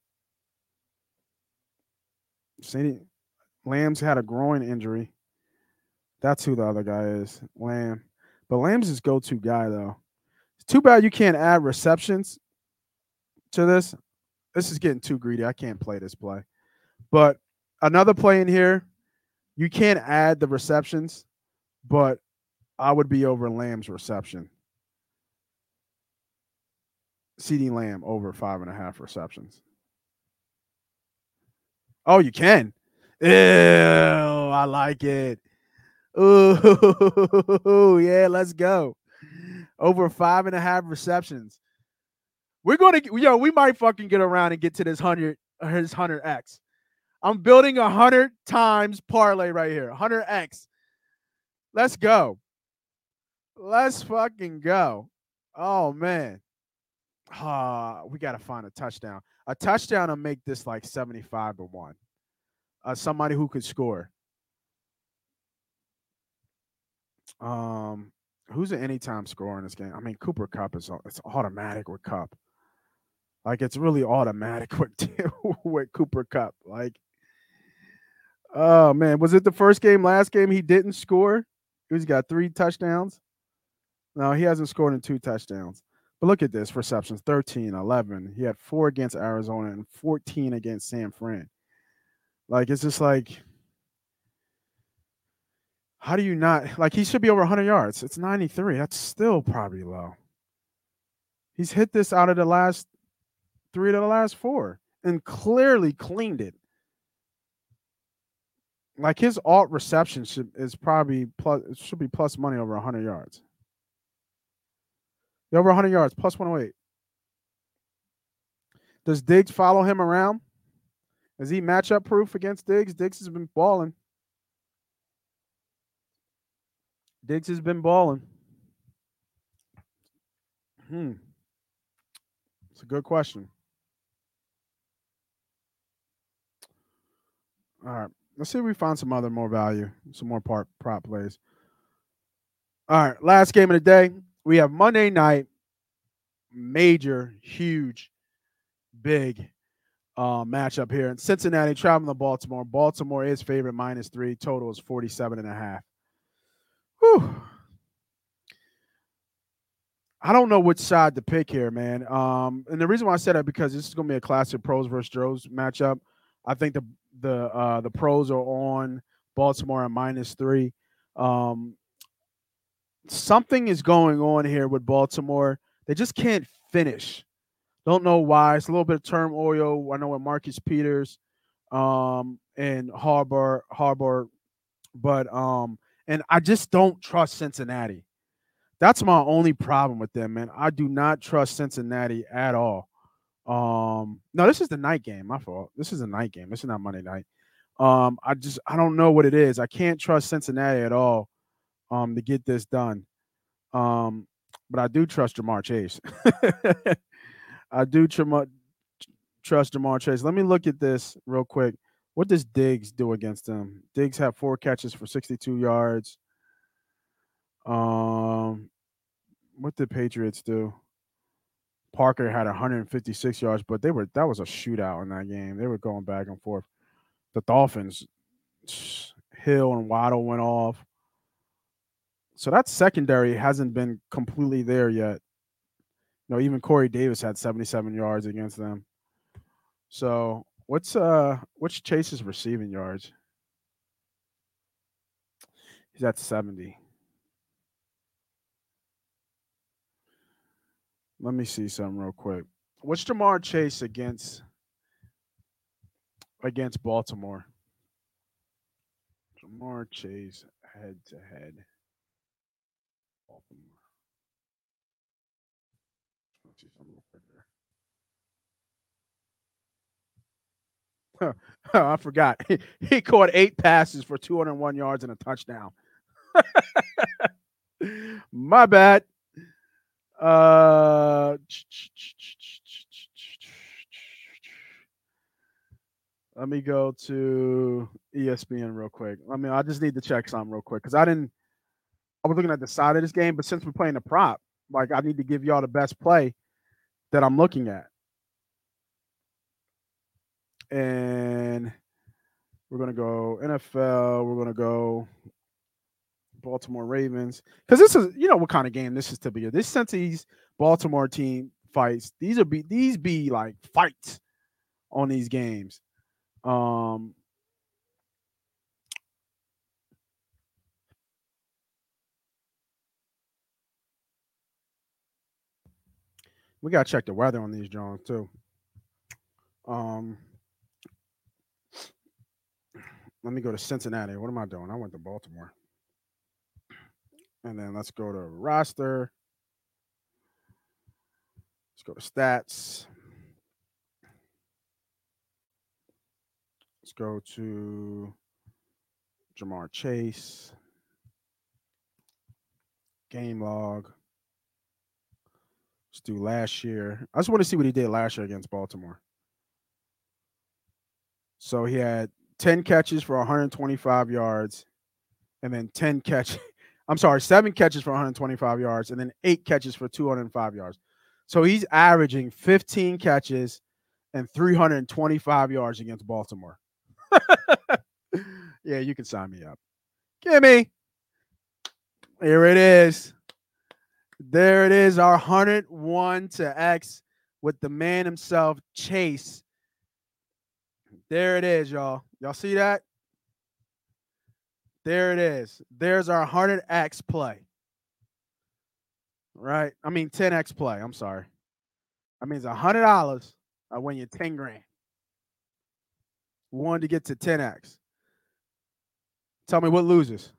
See, Lamb's had a groin injury. That's who the other guy is, Lamb. But Lamb's his go-to guy, though. It's too bad you can't add receptions to this. This is getting too greedy. I can't play this play. But another play in here, you can't add the receptions, but I would be over Lamb's reception. CeeDee Lamb over five and a half receptions. Oh, you can. Ew, I like it. Ooh, yeah, let's go. Over five and a half receptions. We're gonna, yo, we might fucking get around and get to this hundred, his hundred X. I'm building a hundred times parlay right here. Hundred X. Let's go. Let's fucking go. Oh man. Ah, we gotta find a touchdown. A touchdown to make this like 75 to 1 uh, somebody who could score. Um, who's an anytime scorer in this game? I mean, Cooper Kupp is it's automatic with Kupp. Like it's really automatic with with Cooper Kupp. Like, oh man, was it the first game? Last game he didn't score. He's got three touchdowns. No, he hasn't scored in two touchdowns. But look at this receptions 13, 11. He had four against Arizona and 14 against San Fran. Like it's just like how do you not like he should be over 100 yards. It's 93. That's still probably low. He's hit this out of the last three to the last four and clearly cleaned it. Like his alt reception should is probably plus should be plus money over 100 yards. Over 100 yards, plus 108. Does Diggs follow him around? Is he matchup proof against Diggs? Diggs has been balling. Diggs has been balling. Hmm. It's a good question. All right. Let's see if we find some other more value, some more part prop plays. All right. Last game of the day. We have Monday night. Major, huge, big uh, matchup here. In Cincinnati traveling to Baltimore. Baltimore is favorite minus three. Total is 47 and a half. Whew. I don't know which side to pick here, man. Um, and the reason why I said that because this is going to be a classic pros versus Joes matchup. I think the the uh, the pros are on Baltimore at minus three. Um, something is going on here with Baltimore. They just can't finish. Don't know why. It's a little bit of turmoil. I know with Marcus Peters um, and Harbaugh Harbaugh, but um, and I just don't trust Cincinnati. That's my only problem with them, man. I do not trust Cincinnati at all. Um, no, this is the night game. My fault. This is a night game. This is not Monday night. Um, I just I don't know what it is. I can't trust Cincinnati at all um to get this done. Um, but I do trust Ja'Marr Chase. I do tr- trust Ja'Marr Chase. Let me look at this real quick. What does Diggs do against them? Diggs had four catches for 62 yards. Um, what did Patriots do? Parker had 156 yards, but they were that was a shootout in that game. They were going back and forth. The Dolphins, Hill and Waddle went off. So that secondary hasn't been completely there yet. You know, even Corey Davis had 77 yards against them. So what's uh what's Chase's receiving yards? He's at 70. Let me see something real quick. What's Ja'Marr Chase against against Baltimore? Ja'Marr Chase head to head. Baltimore. Quick here. I forgot. He, he caught eight passes for 201 yards and a touchdown. My bad. Uh, let me go to ESPN real quick. I mean, I just need to check something real quick because I didn't. I was looking at the side of this game, but since we're playing the prop, like I need to give y'all the best play that I'm looking at. And we're gonna go NFL. We're gonna go Baltimore Ravens. Because this is, you know, what kind of game this is to be. This Cincy's Baltimore team fights. These are be these be like fights on these games. Um we gotta check the weather on these drones too. Um let me go to Cincinnati. What am I doing? I went to Baltimore. And then let's go to roster. Let's go to stats. Let's go to Ja'Marr Chase. Game log. Let's do last year. I just want to see what he did last year against Baltimore. So he had 10 catches for 125 yards and then 10 catch I'm sorry, 7 catches for 125 yards and then 8 catches for 205 yards. So he's averaging 15 catches and 325 yards against Baltimore. yeah, you can sign me up. Gimme. Here it is. There it is, our 101 to X with the man himself, Chase. There it is, y'all. Y'all see that? There it is. There's our 100x play. Right? I mean 10x play. I'm sorry. I mean it's $100 I win you 10 grand. We to get to 10x. Tell me what loses.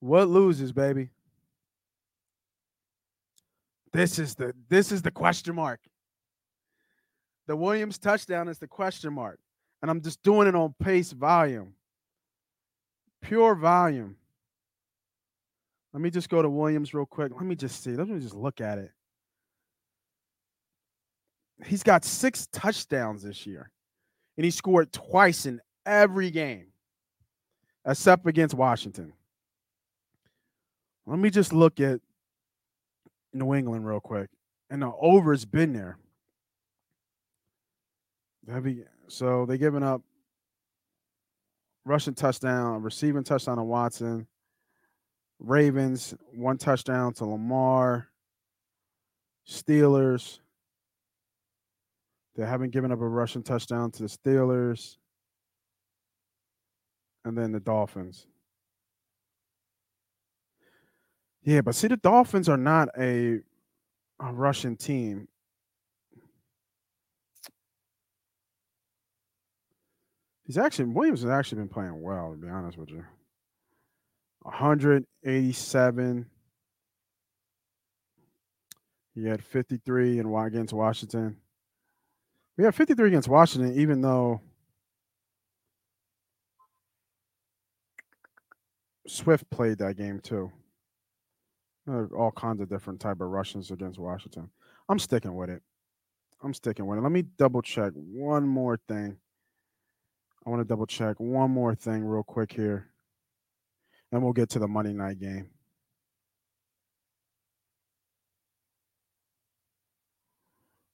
What loses, baby? This is the this is the question mark. The Williams touchdown is the question mark. And I'm just doing it on pace volume. Pure volume. Let me just go to Williams real quick. Let me just see. Let me just look at it. He's got six touchdowns this year, and he scored twice in every game, except against Washington. Let me just look at New England real quick. And the over's been there. Heavy. So they giving up rushing touchdown, receiving touchdown to Watson. Ravens, one touchdown to Lamar. Steelers. They haven't given up a rushing touchdown to the Steelers. And then the Dolphins. Yeah, but see, the Dolphins are not a, a Russian team. He's actually Williams has actually been playing well, to be honest with you. 187. He had 53 and against Washington. We had 53 against Washington, even though Swift played that game too. All kinds of different type of Russians against Washington. I'm sticking with it. I'm sticking with it. Let me double check one more thing. I want to double check one more thing real quick here. And we'll get to the Monday night game.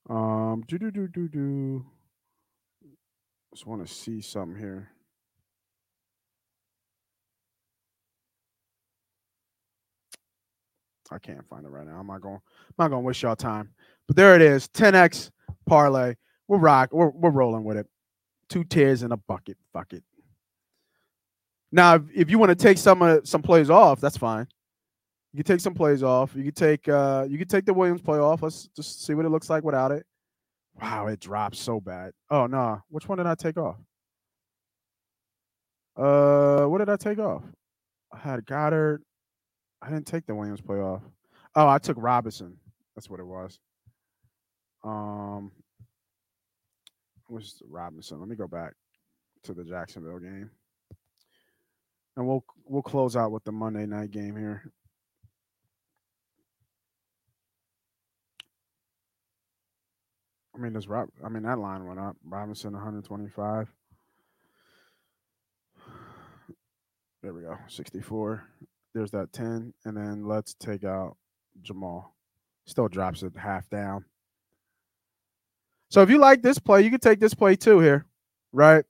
Um, do do do do do. Just want to see something here. I can't find it right now. I'm not going. I'm not going to waste y'all time. But there it is. 10x parlay. We're rock. We're we're rolling with it. Two tears in a bucket. Fuck it. Now, if, if you want to take some uh, some plays off, that's fine. You can take some plays off. You can take uh you can take the Williams play off. Let's just see what it looks like without it. Wow, it dropped so bad. Oh no, nah. which one did I take off? Uh, what did I take off? I had Goedert. I didn't take the Williams play off. Oh, I took Robinson. That's what it was. Um, was Robinson? Let me go back to the Jacksonville game, and we'll we'll close out with the Monday night game here. I mean, this Rob. I mean, that line went up. Robinson 125. There we go. 64 there's that 10, and then let's take out Jamaal. Still drops it half down. So if you like this play, you can take this play too here, right?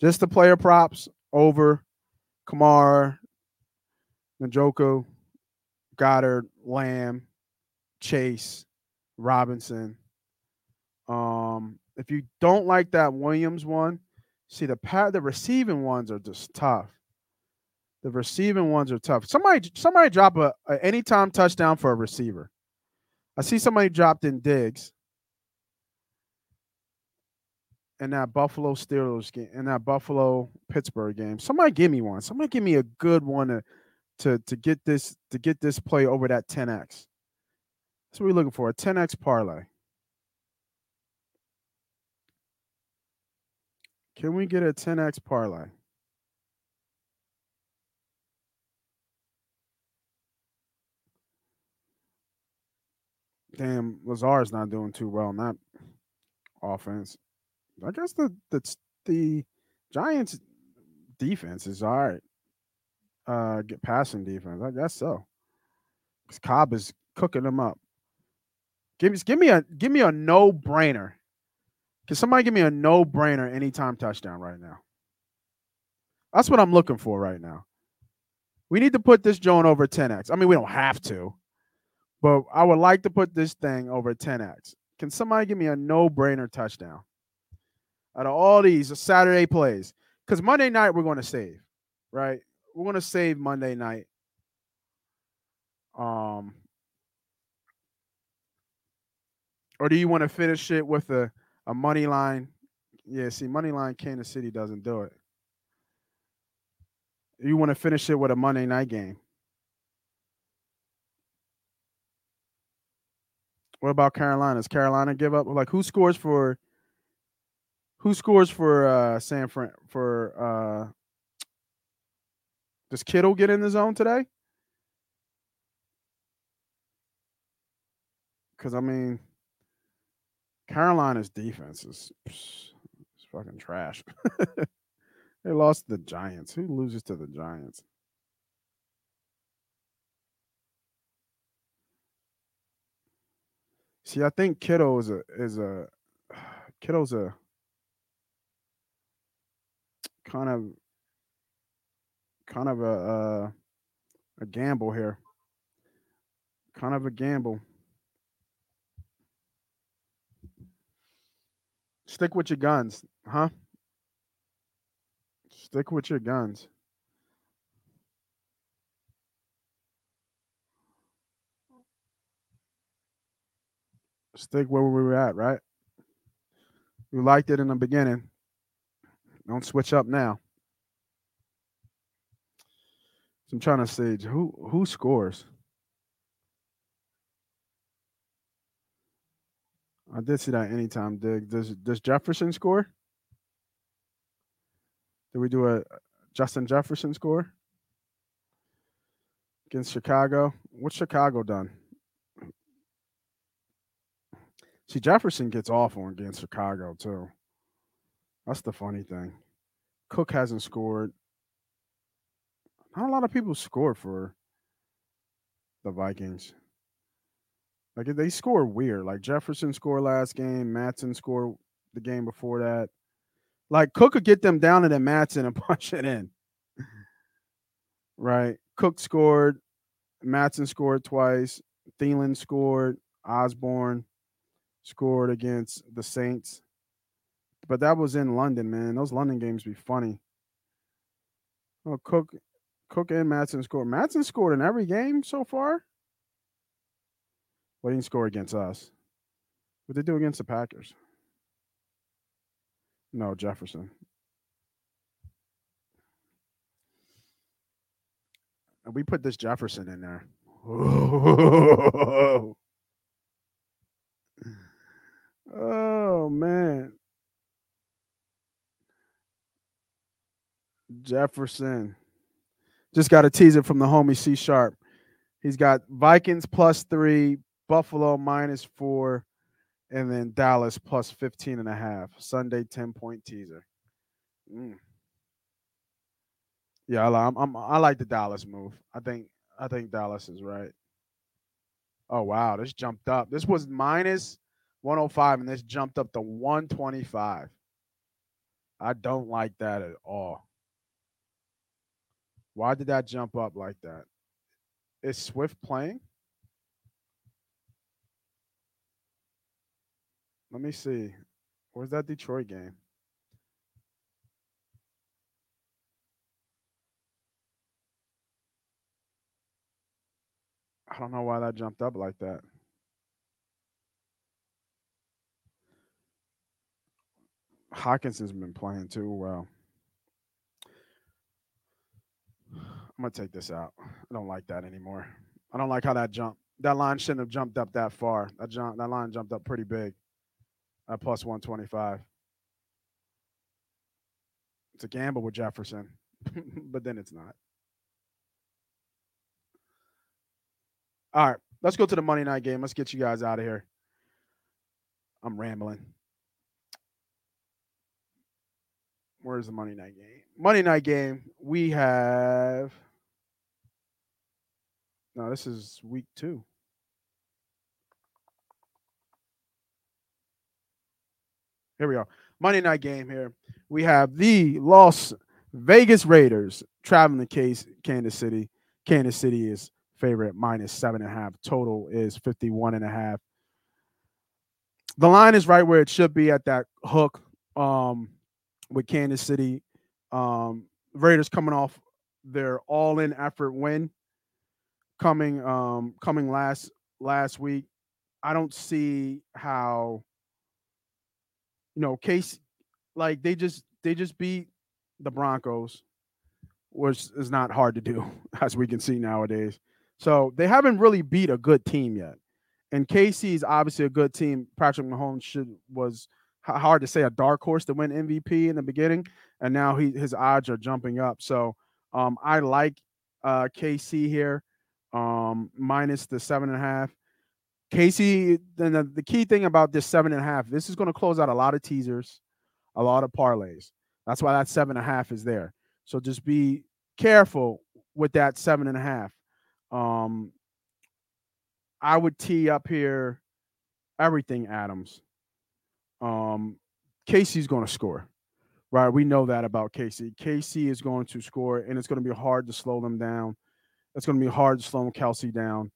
Just the player props over Kamara, Njoku, Goedert, Lamb, Chase, Robinson. Um, if you don't like that Williams one, see the pat the receiving ones are just tough. The receiving ones are tough. Somebody somebody drop a, a anytime touchdown for a receiver. I see somebody dropped in Diggs in that Buffalo Steelers game, in that Buffalo Pittsburgh game. Somebody give me one. Somebody give me a good one to to to get this to get this play over that 10x. That's what we're looking for. A 10x parlay. Can we get a 10x parlay? Damn, Lazard's not doing too well in that offense. I guess the the the Giants defense is all right. Uh, get passing defense. I guess so. Because Cobb is cooking them up. Give me give me a give me a no brainer. Can somebody give me a no brainer anytime touchdown right now? That's what I'm looking for right now. We need to put this Joan over 10x. I mean, we don't have to, but I would like to put this thing over 10x. Can somebody give me a no-brainer touchdown? Out of all these Saturday plays, because Monday night we're going to save, right? We're going to save Monday night. Um, Or do you want to finish it with a, a money line? Yeah, see, money line Kansas City doesn't do it. You want to finish it with a Monday night game. What about Carolina? Does Carolina give up? Like who scores for who scores for uh San Fran for uh does Kittle get in the zone today? Because I mean, Carolina's defense is, is fucking trash. they lost to the Giants. Who loses to the Giants? See, I think Kittle is a is a Kittle's a kind of kind of a uh, a gamble here. Kind of a gamble. Stick with your guns, huh? Stick with your guns. Stick where we were at, right? You liked it in the beginning. Don't switch up now. So I'm trying to see who who scores. I did see that anytime dig. Does does Jefferson score? Did we do a Justin Jefferson score against Chicago? What's Chicago done? See, Jefferson gets awful against Chicago too. That's the funny thing. Cook hasn't scored. Not a lot of people score for the Vikings. Like they score weird. Like Jefferson scored last game, Mattison scored the game before that. Like Cook could get them down and then Mattison and punch it in. Right. Cook scored, Mattison scored twice, Thielen scored, Osborn scored against the Saints. But that was in London, man. Those London games be funny. Oh, Cook, Cook and Mattison scored. Mattison scored in every game so far. Well, he didn't score against us. What they do against the Packers? No, Jefferson. And we put this Jefferson in there. Oh, man. Jefferson. Just got a teaser from the homie C Sharp. He's got Vikings plus three, Buffalo minus four, and then Dallas plus 15 and a half. Sunday 10 point teaser. Mm. Yeah, I, I'm, I'm, I like the Dallas move. I think I think Dallas is right. Oh wow, this jumped up. This was minus 105 and this jumped up to 125. I don't like that at all. Why did that jump up like that? Is Swift playing? Let me see. Where's that Detroit game? I don't know why that jumped up like that. Hockenson's been playing too well. I'm gonna take this out. I don't like that anymore. I don't like how that jumped. That line shouldn't have jumped up that far. That jump, that line jumped up pretty big. At plus 125. It's a gamble with Jefferson, but then it's not. All right, let's go to the Monday night game. Let's get you guys out of here. I'm rambling. Where's the Monday night game? Monday night game, we have no, this is week two. Here we are. Monday night game here. We have the Las Vegas Raiders traveling to case Kansas City. Kansas City is favorite minus seven and a half. Total is 51 and a half. The line is right where it should be at that hook um, with Kansas City. Um, Raiders coming off their all-in effort win coming um coming last last week I don't see how you know case like they just they just beat the Broncos, which is not hard to do as we can see nowadays. So they haven't really beat a good team yet. And KC is obviously a good team. Patrick Mahomes should was hard to say a dark horse to win MVP in the beginning, and now he his odds are jumping up. So um, I like uh, KC here, um, minus the seven and a half. KC, then the, the key thing about this seven and a half, this is going to close out a lot of teasers, a lot of parlays. That's why that seven and a half is there. So just be careful with that seven and a half. Um, I would tee up here everything Adams. Um, KC's going to score, right? We know that about KC. KC is going to score, and it's going to be hard to slow them down. It's going to be hard to slow Kelce down.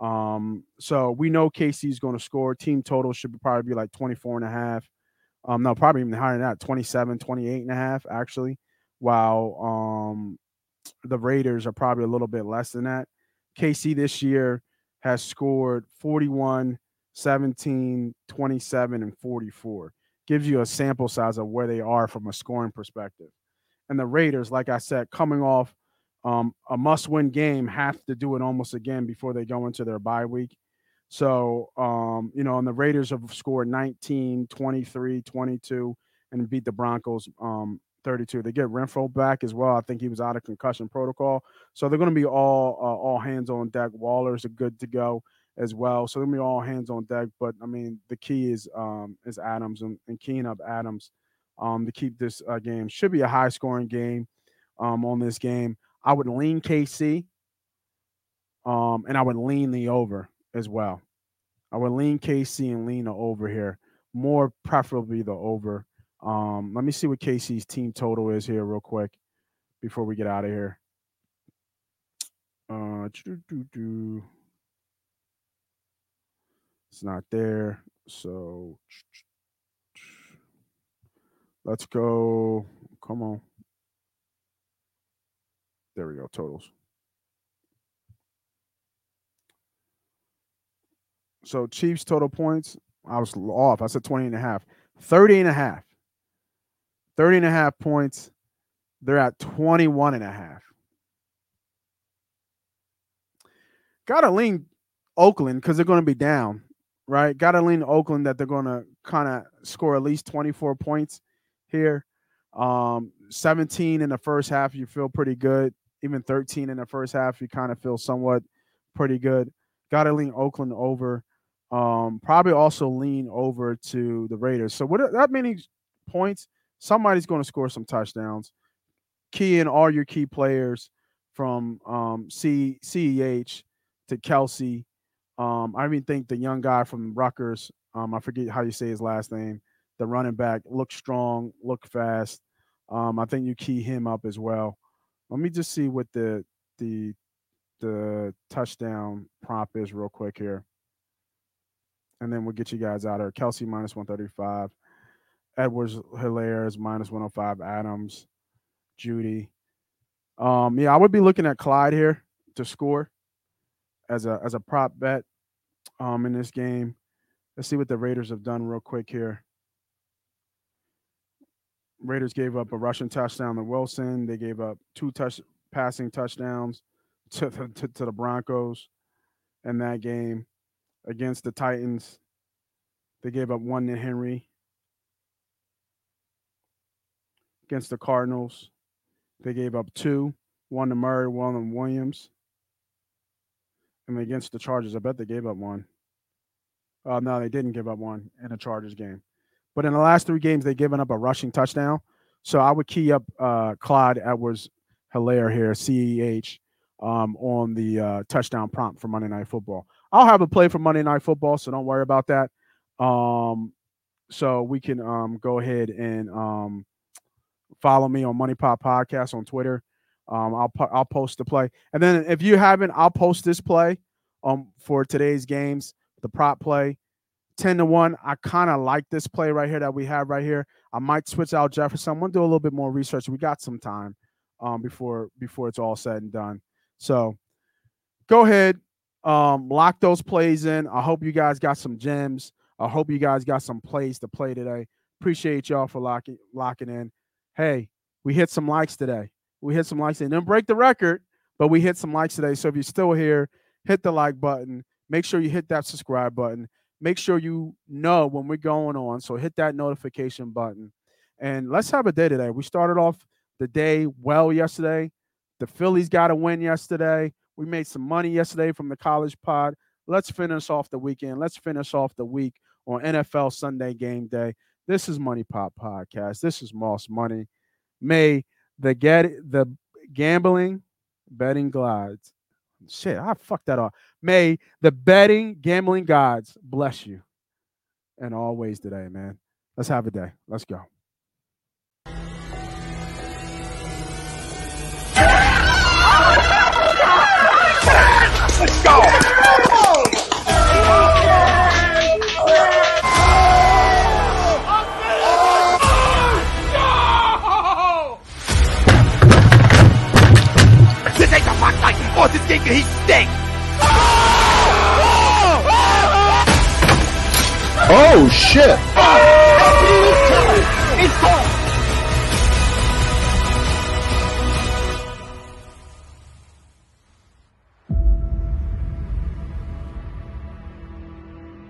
Um, so we know KC's going to score. Team total should probably be like 24 and a half. Um, no, probably even higher than that, 27, 28 and a half, actually. While um the Raiders are probably a little bit less than that. KC this year has scored 41, 17, 27, and 44. Gives you a sample size of where they are from a scoring perspective. And the Raiders, like I said, coming off um, a must win game, have to do it almost again before they go into their bye week. So, um, you know, and the Raiders have scored 19, 23, 22, and beat the Broncos um, 32. They get Renfrow back as well. I think he was out of concussion protocol. So they're going to be all uh, all hands on deck. Waller's are good to go as well. So to be all hands on deck. But I mean, the key is um, is Adams and, and keying up Adams um, to keep this uh, game. Should be a high scoring game um, on this game. I would lean KC um, and I would lean the over as well. I would lean KC and lean the over here. More preferably the over. Um, let me see what KC's team total is here real quick before we get out of here. Uh, it's not there. So let's go. Come on. There we go. Totals. So Chiefs total points. I was off. I said 20 and a half. 30 and a half. 30 and a half points. They're at 21 and a half. Gotta lean Oakland because they're going to be down, right? Gotta lean Oakland that they're going to kind of score at least 24 points here. Um, 17 in the first half, you feel pretty good. Even 13 in the first half, you kind of feel somewhat pretty good. Gotta lean Oakland over. Um, probably also lean over to the Raiders. So what that many points? somebody's going to score some touchdowns. Key in all your key players from um, C CEH to Kelce. Um, I even think the young guy from Rutgers, um, I forget how you say his last name, the running back, look strong, look fast. Um, I think you key him up as well. Let me just see what the the the touchdown prop is real quick here. And then we'll get you guys out of Kelce minus 135. Edwards Helaire is minus 105. Adams, Judy. Um, yeah, I would be looking at Clyde here to score as a as a prop bet um in this game. Let's see what the Raiders have done real quick here. Raiders gave up a rushing touchdown to Wilson. They gave up two touch passing touchdowns to the, to, to the Broncos in that game against the Titans. They gave up one to Henry. against the Cardinals. They gave up two, one to Murray, one to Williams. And against the Chargers, I bet they gave up one. Uh, no, they didn't give up one in a Chargers game. But in the last three games, they've given up a rushing touchdown. So I would key up uh, Clyde Edwards Helaire here, CEH, um, on the uh, touchdown prompt for Monday Night Football. I'll have a play for Monday Night Football, so don't worry about that. Um, so we can um, go ahead and um, Follow me on Money Pop Podcast on Twitter. Um, I'll I'll post the play, and then if you haven't, I'll post this play um for today's games, the prop play. 10 to 1. I kind of like this play right here that we have right here. I might switch out Jefferson. I'm gonna do a little bit more research. We got some time um before before it's all said and done. So go ahead, Um, lock those plays in. I hope you guys got some gems. I hope you guys got some plays to play today. Appreciate y'all for locking locking in. Hey, we hit some likes today. We hit some likes and didn't break the record, but we hit some likes today. So if you're still here, hit the like button. Make sure you hit that subscribe button. Make sure you know when we're going on. So hit that notification button. And let's have a day today. We started off the day well yesterday. The Phillies got a win yesterday. We made some money yesterday from the college pod. Let's finish off the weekend. Let's finish off the week on NFL Sunday game day. This is Money Pop Podcast. This is Moss Money. May the get the gambling betting glides. Shit, I fucked that up. May the betting gambling gods bless you. And always today, man. Let's have a day. Let's go. Let's go! This ain't the Rock Titan or this game he stinks! Oh shit!